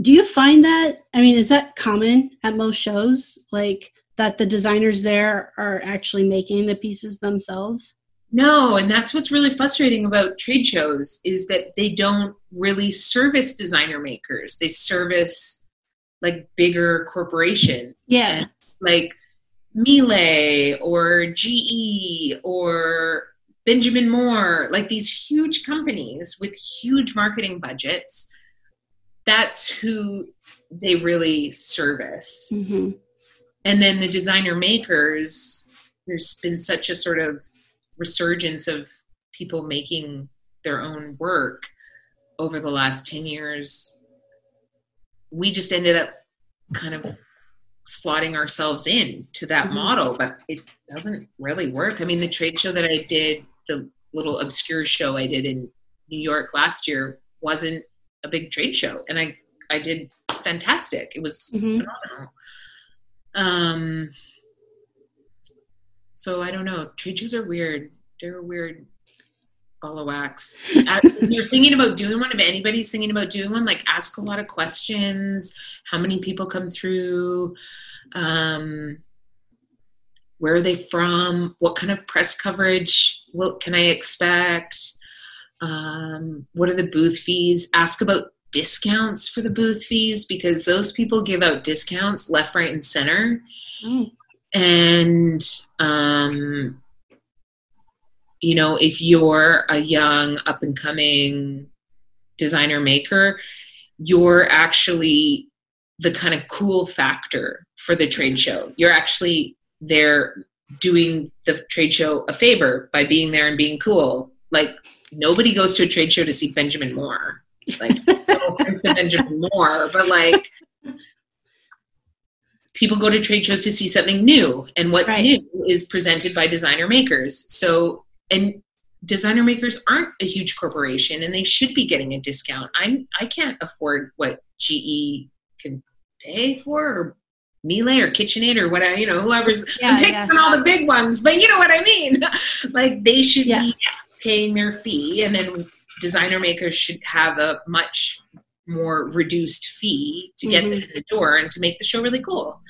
Do you find that? I mean, is that common at most shows? Like that the designers there are actually making the pieces themselves? No, and that's what's really frustrating about trade shows is that they don't really service designer makers. They service like bigger corporations. Yeah. Like Miele or GE or Benjamin Moore, like these huge companies with huge marketing budgets. That's who they really service. Mm-hmm. And then the designer makers, there's been such a sort of resurgence of people making their own work over the last 10 years we just ended up kind of slotting ourselves in to that mm-hmm. model but it doesn't really work i mean the trade show that i did the little obscure show i did in new york last year wasn't a big trade show and i i did fantastic it was mm-hmm. phenomenal um so I don't know. Trade shows are weird. They're a weird ball of wax. if you're thinking about doing one, if anybody's thinking about doing one, like ask a lot of questions. How many people come through? Um, where are they from? What kind of press coverage what can I expect? Um, what are the booth fees? Ask about discounts for the booth fees because those people give out discounts left, right, and center. Mm and um, you know if you're a young up and coming designer maker you're actually the kind of cool factor for the trade show. You're actually there doing the trade show a favor by being there and being cool. Like nobody goes to a trade show to see benjamin moore. Like no benjamin moore but like people go to trade shows to see something new and what's right. new is presented by designer makers so and designer makers aren't a huge corporation and they should be getting a discount i'm i can't afford what ge can pay for or Miele or KitchenAid or whatever, you know, whoever's yeah, I'm picking yeah. on all the big ones, but you know what I mean. like they should yeah. be paying their fee, and then designer makers should have a much more reduced fee to get mm-hmm. them in the door and to make the show really cool.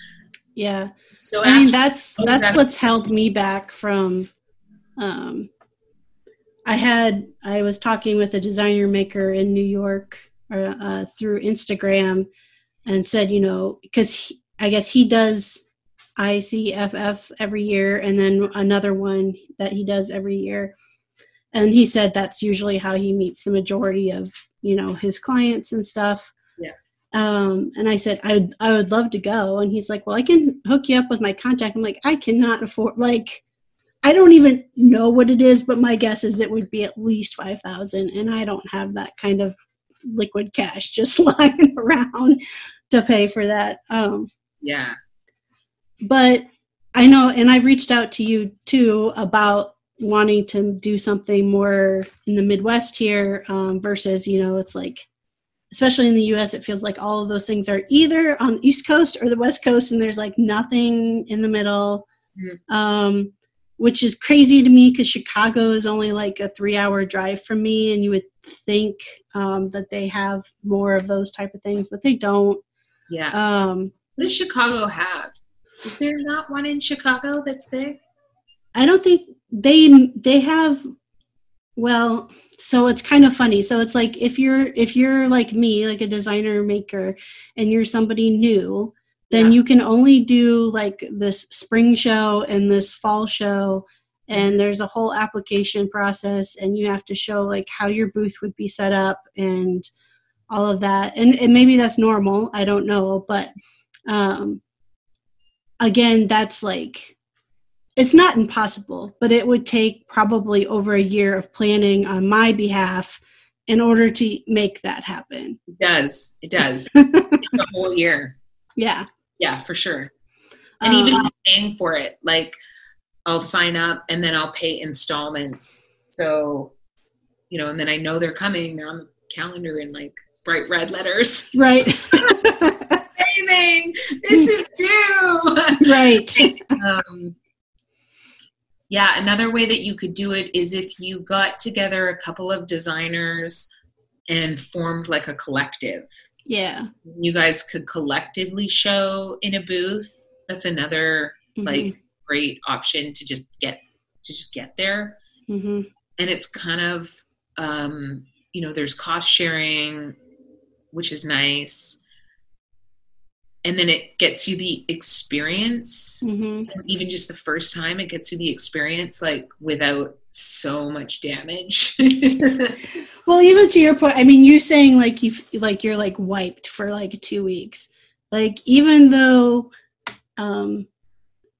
Yeah. So I mean that's that's that what's held me back from um I had I was talking with a designer maker in New York uh, uh, through Instagram and said, you know, because I guess he does ICFF every year and then another one that he does every year. And he said that's usually how he meets the majority of you know his clients and stuff yeah um, and I said I would I would love to go, and he's like, well, I can hook you up with my contact. I'm like, I cannot afford like, I don't even know what it is, but my guess is it would be at least five thousand, and I don't have that kind of liquid cash just lying around to pay for that. Um, yeah, but I know, and I've reached out to you too about wanting to do something more in the Midwest here um, versus, you know, it's like, especially in the US, it feels like all of those things are either on the East Coast or the West Coast, and there's like nothing in the middle, mm-hmm. um, which is crazy to me because Chicago is only like a three hour drive from me, and you would think um, that they have more of those type of things, but they don't. Yeah. Um, what does Chicago have? Is there not one in Chicago that's big? I don't think they they have well so it's kind of funny. So it's like if you're if you're like me like a designer maker and you're somebody new then yeah. you can only do like this spring show and this fall show and there's a whole application process and you have to show like how your booth would be set up and all of that. And, and maybe that's normal. I don't know. But um again that's like it's not impossible but it would take probably over a year of planning on my behalf in order to make that happen. It does. It does. A whole year. Yeah. Yeah for sure. And even um, paying for it like i'll sign up and then i'll pay installments. So you know and then i know they're coming. They're on the calendar in like bright red letters. Right. This is due right. Um, yeah another way that you could do it is if you got together a couple of designers and formed like a collective. Yeah. You guys could collectively show in a booth. That's another mm-hmm. like great option to just get to just get there. Mm-hmm. and it's kind of um you know there's cost sharing which is nice and then it gets you the experience. Mm-hmm. even just the first time it gets you the experience like without so much damage. Well even to your point i mean you saying like you like you're like wiped for like two weeks. Like even though um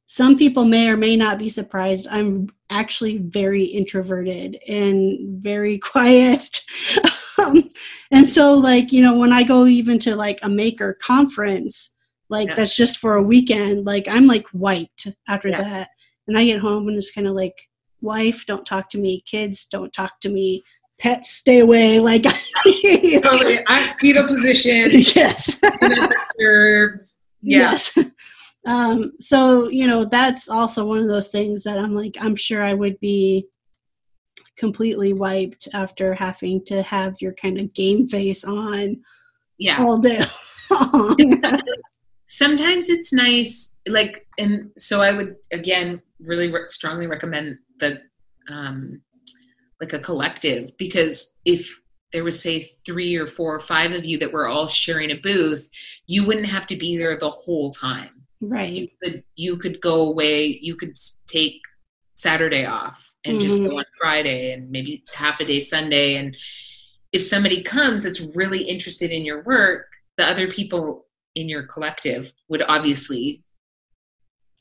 some people may or may not be surprised i'm actually very introverted and very quiet and so like you know when i go even to like a maker conference like yeah. that's just for a weekend like i'm like wiped after yeah. that. And i get home and it's kind of like wife don't talk to me. Kids don't talk to me. Pets stay away. Like totally. I'm fetal position. Yes. Yeah. yes. Um so you know that's also one of those things that i'm like i'm sure i would be completely wiped after having to have your kind of game face on yeah. all day long. Sometimes it's nice like and so i would again really re- strongly recommend the um like a collective because if there was say three or four or five of you that were all sharing a booth you wouldn't have to be there the whole time. Right. You could you could go away you could take saturday off and mm-hmm. just go on friday and maybe half a day sunday and if somebody comes that's really interested in your work the other people in your collective would obviously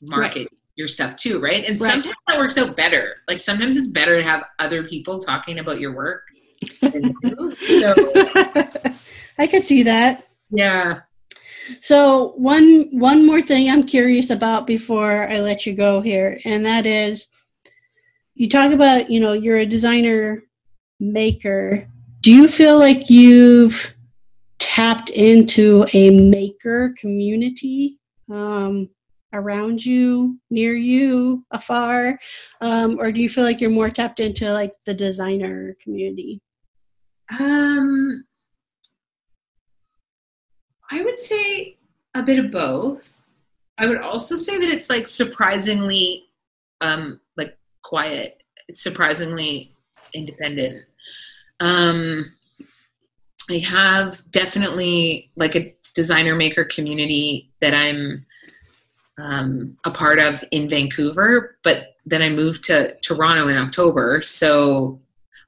market right. your stuff too, right? And right. sometimes that works out better. Like sometimes it's better to have other people talking about your work. so, I could see that. Yeah. So one one more thing I'm curious about before I let you go here, and that is you talk about, you know, you're a designer maker. Do you feel like you've tapped into a maker community um, around you, near you, afar? Um, or do you feel like you're more tapped into like the designer community? Um, I would say a bit of both. I would also say that it's like surprisingly um, quiet. It's surprisingly independent. Um, I have definitely like a designer maker community that I'm um, a part of in Vancouver, but then I moved to Toronto in October, so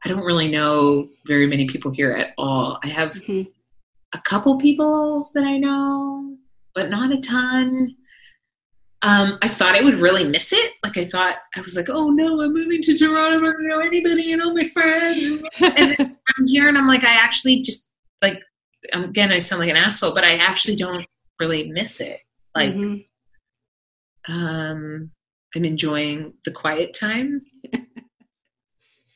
I don't really know very many people here at all. I have mm-hmm. a couple people that I know, but not a ton. Um, I thought I would really miss it. Like I thought I was like, oh no, I'm moving to Toronto. I don't know anybody and all my friends. and I'm here and I'm like, I actually just like again, I sound like an asshole, but I actually don't really miss it. Like, mm-hmm. um, I'm enjoying the quiet time.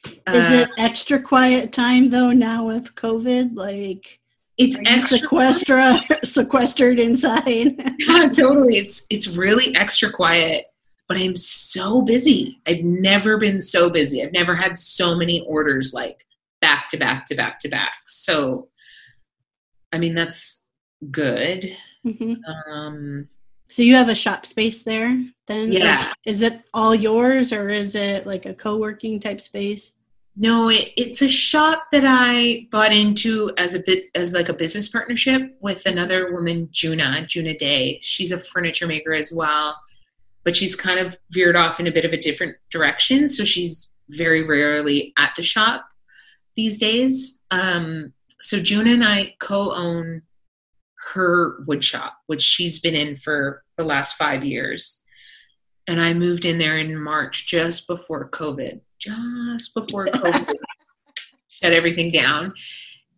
Is uh, it extra quiet time though now with COVID? Like, it's extra sequestra sequestered inside. yeah, totally. It's it's really extra quiet, but I'm so busy. I've never been so busy. I've never had so many orders like back to back to back to back. So I mean, that's good. Mm-hmm. Um, so you have a shop space there then? Yeah. Like, is it all yours or is it like a co-working type space? No, it, it's a shop that I bought into as a bit as like a business partnership with another woman, Juna, Juna Day. She's a furniture maker as well, but she's kind of veered off in a bit of a different direction. So she's very rarely at the shop these days. Um, so Juna and I co-own her wood shop, which she's been in for the last five years. And I moved in there in March just before COVID, just before COVID shut everything down.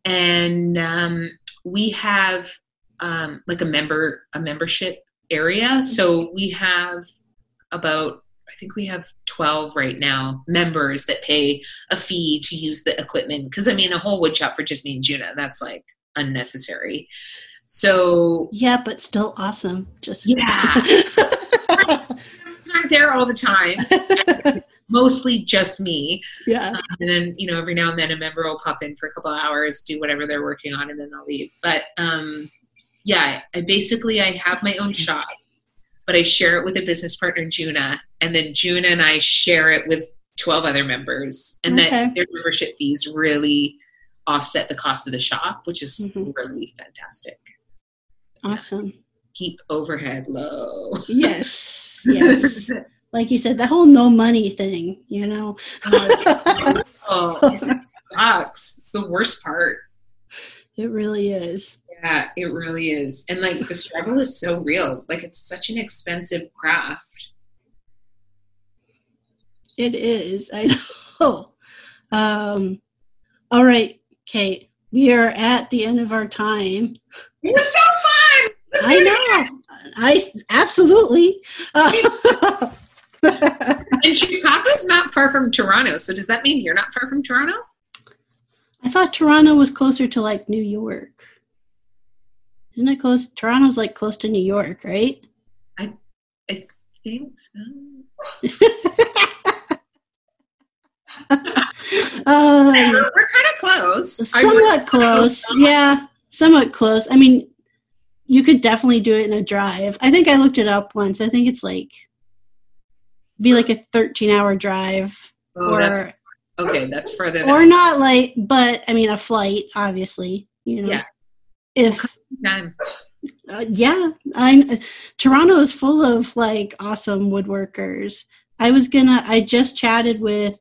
And um, we have um, like a member a membership area. So we have about I think we have 12 right now members that pay a fee to use the equipment. Because I mean, a whole wood shop for just me and Juna, that's like unnecessary. So yeah, but still awesome. Just yeah, aren't there all the time. Mostly just me. Yeah, um, and then you know every now and then a member will pop in for a couple of hours, do whatever they're working on, and then they'll leave. But um, yeah, I basically I have my own shop, but I share it with a business partner, Juna, and then Juna and I share it with twelve other members, and okay. that their membership fees really offset the cost of the shop, which is mm-hmm. really fantastic. Awesome. Keep overhead low. Yes. Yes. like you said, the whole no money thing, you know. oh, it sucks. It's the worst part. It really is. Yeah, it really is. And like the struggle is so real. Like it's such an expensive craft. It is. I know. Um all right, Kate. We are at the end of our time. It was so fun. Let's I know. I absolutely. Uh, and Chicago's not far from Toronto, so does that mean you're not far from Toronto? I thought Toronto was closer to like New York. Isn't it close? Toronto's like close to New York, right? I I think so. um, yeah, we're, we're kind of close. Somewhat close. Yeah, somewhat close. I mean, you could definitely do it in a drive. I think I looked it up once. I think it's like be like a 13 hour drive. Oh, or, that's okay. That's further. Or not like, but I mean, a flight, obviously. You know, yeah. If uh, yeah, I Toronto is full of like awesome woodworkers. I was gonna. I just chatted with,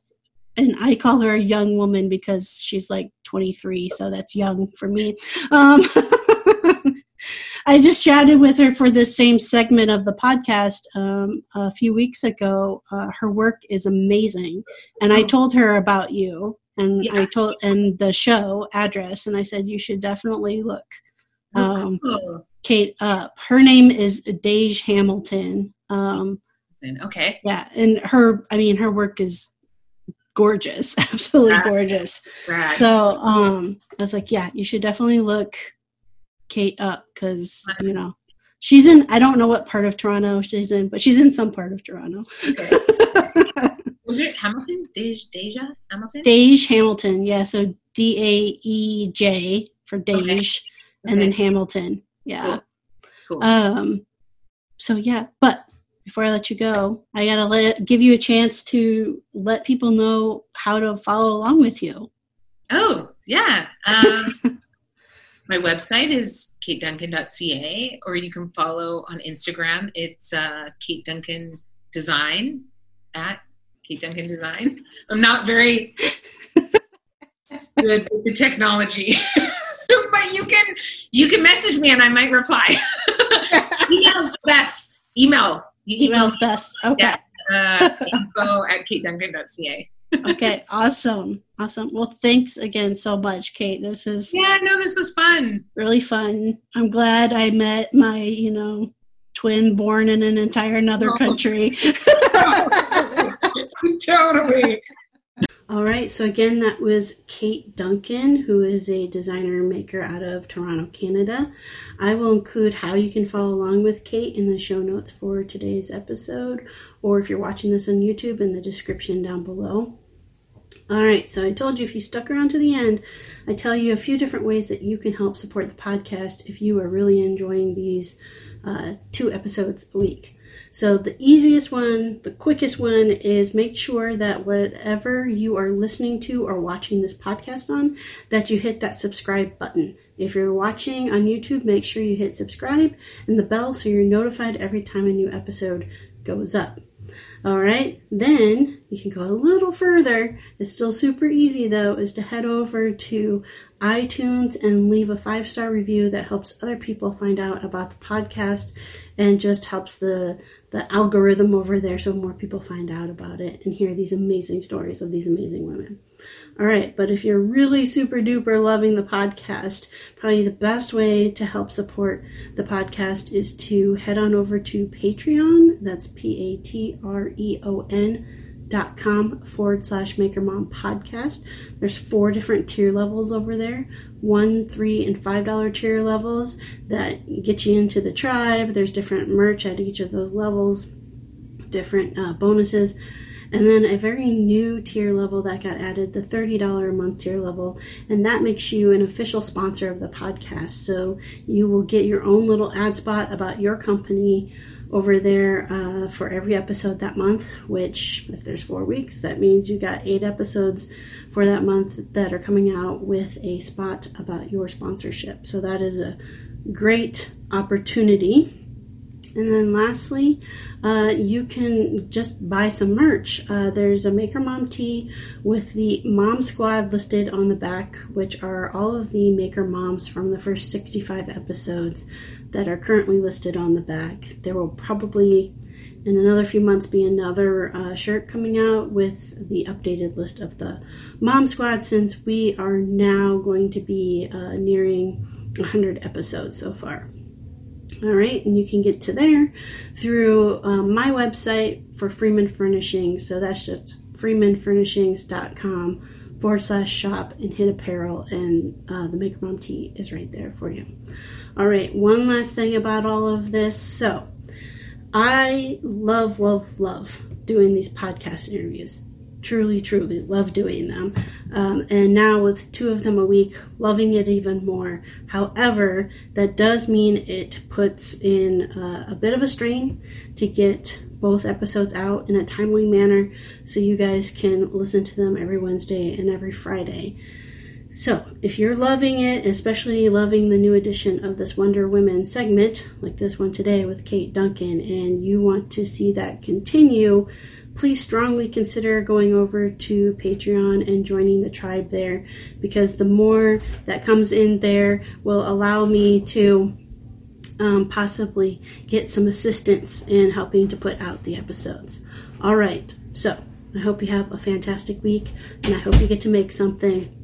and I call her a young woman because she's like 23, so that's young for me. Um, I just chatted with her for this same segment of the podcast um, a few weeks ago. Uh, her work is amazing, and I oh. told her about you, and yeah. I told and the show address, and I said you should definitely look oh, um, cool. Kate up. Her name is Daej Hamilton. Um, okay. Yeah, and her, I mean, her work is gorgeous, absolutely gorgeous. So um, I was like, yeah, you should definitely look Kate up because you know she's in. I don't know what part of Toronto she's in, but she's in some part of Toronto. Okay. Was it Hamilton? Dej, Deja Hamilton? Daej Hamilton, yeah. So D A E J for Daej, okay. Okay. and then Hamilton, yeah. Cool. Cool. Um. So yeah, but before I let you go, I gotta let give you a chance to let people know how to follow along with you. Oh yeah. Um, my website is kateduncan.ca, or you can follow on Instagram. It's uh, Kate Duncan Design at Kate Duncan Design. I'm not very good with the technology, but you can you can message me and I might reply. Email's best. Email. Email's best. Okay. Yeah. Uh, info at kateduncan.ca okay, awesome. Awesome. Well, thanks again so much, Kate. This is Yeah, no, this is fun. Really fun. I'm glad I met my, you know, twin born in an entire another oh. country. totally. All right, so again, that was Kate Duncan, who is a designer maker out of Toronto, Canada. I will include how you can follow along with Kate in the show notes for today's episode, or if you're watching this on YouTube, in the description down below. All right, so I told you if you stuck around to the end, I tell you a few different ways that you can help support the podcast if you are really enjoying these uh, two episodes a week. So the easiest one, the quickest one is make sure that whatever you are listening to or watching this podcast on, that you hit that subscribe button. If you're watching on YouTube, make sure you hit subscribe and the bell so you're notified every time a new episode goes up. All right, then you can go a little further. It's still super easy though, is to head over to iTunes and leave a five star review that helps other people find out about the podcast and just helps the the algorithm over there so more people find out about it and hear these amazing stories of these amazing women. All right, but if you're really super duper loving the podcast, probably the best way to help support the podcast is to head on over to Patreon. That's P A T R E O N dot com forward slash maker mom podcast. There's four different tier levels over there. One three and five dollar tier levels that get you into the tribe. There's different merch at each of those levels different uh, bonuses. And then a very new tier level that got added, the $30 a month tier level, and that makes you an official sponsor of the podcast. So you will get your own little ad spot about your company over there uh, for every episode that month, which, if there's four weeks, that means you got eight episodes for that month that are coming out with a spot about your sponsorship. So that is a great opportunity and then lastly, uh, you can just buy some merch. Uh, there's a Maker Mom tee with the Mom Squad listed on the back, which are all of the Maker Moms from the first 65 episodes that are currently listed on the back. There will probably in another few months be another uh, shirt coming out with the updated list of the Mom Squad since we are now going to be uh, nearing 100 episodes so far. All right, and you can get to there through um, my website for Freeman Furnishings. So that's just freemanfurnishings.com forward slash shop and hit apparel, and uh, the Maker Mom tee is right there for you. All right, one last thing about all of this. So I love, love, love doing these podcast interviews truly, truly love doing them. Um, and now with two of them a week, loving it even more. However, that does mean it puts in uh, a bit of a strain to get both episodes out in a timely manner so you guys can listen to them every Wednesday and every Friday. So, if you're loving it, especially loving the new edition of this Wonder Women segment, like this one today with Kate Duncan, and you want to see that continue, please strongly consider going over to Patreon and joining the tribe there because the more that comes in there will allow me to um, possibly get some assistance in helping to put out the episodes. All right, so I hope you have a fantastic week and I hope you get to make something,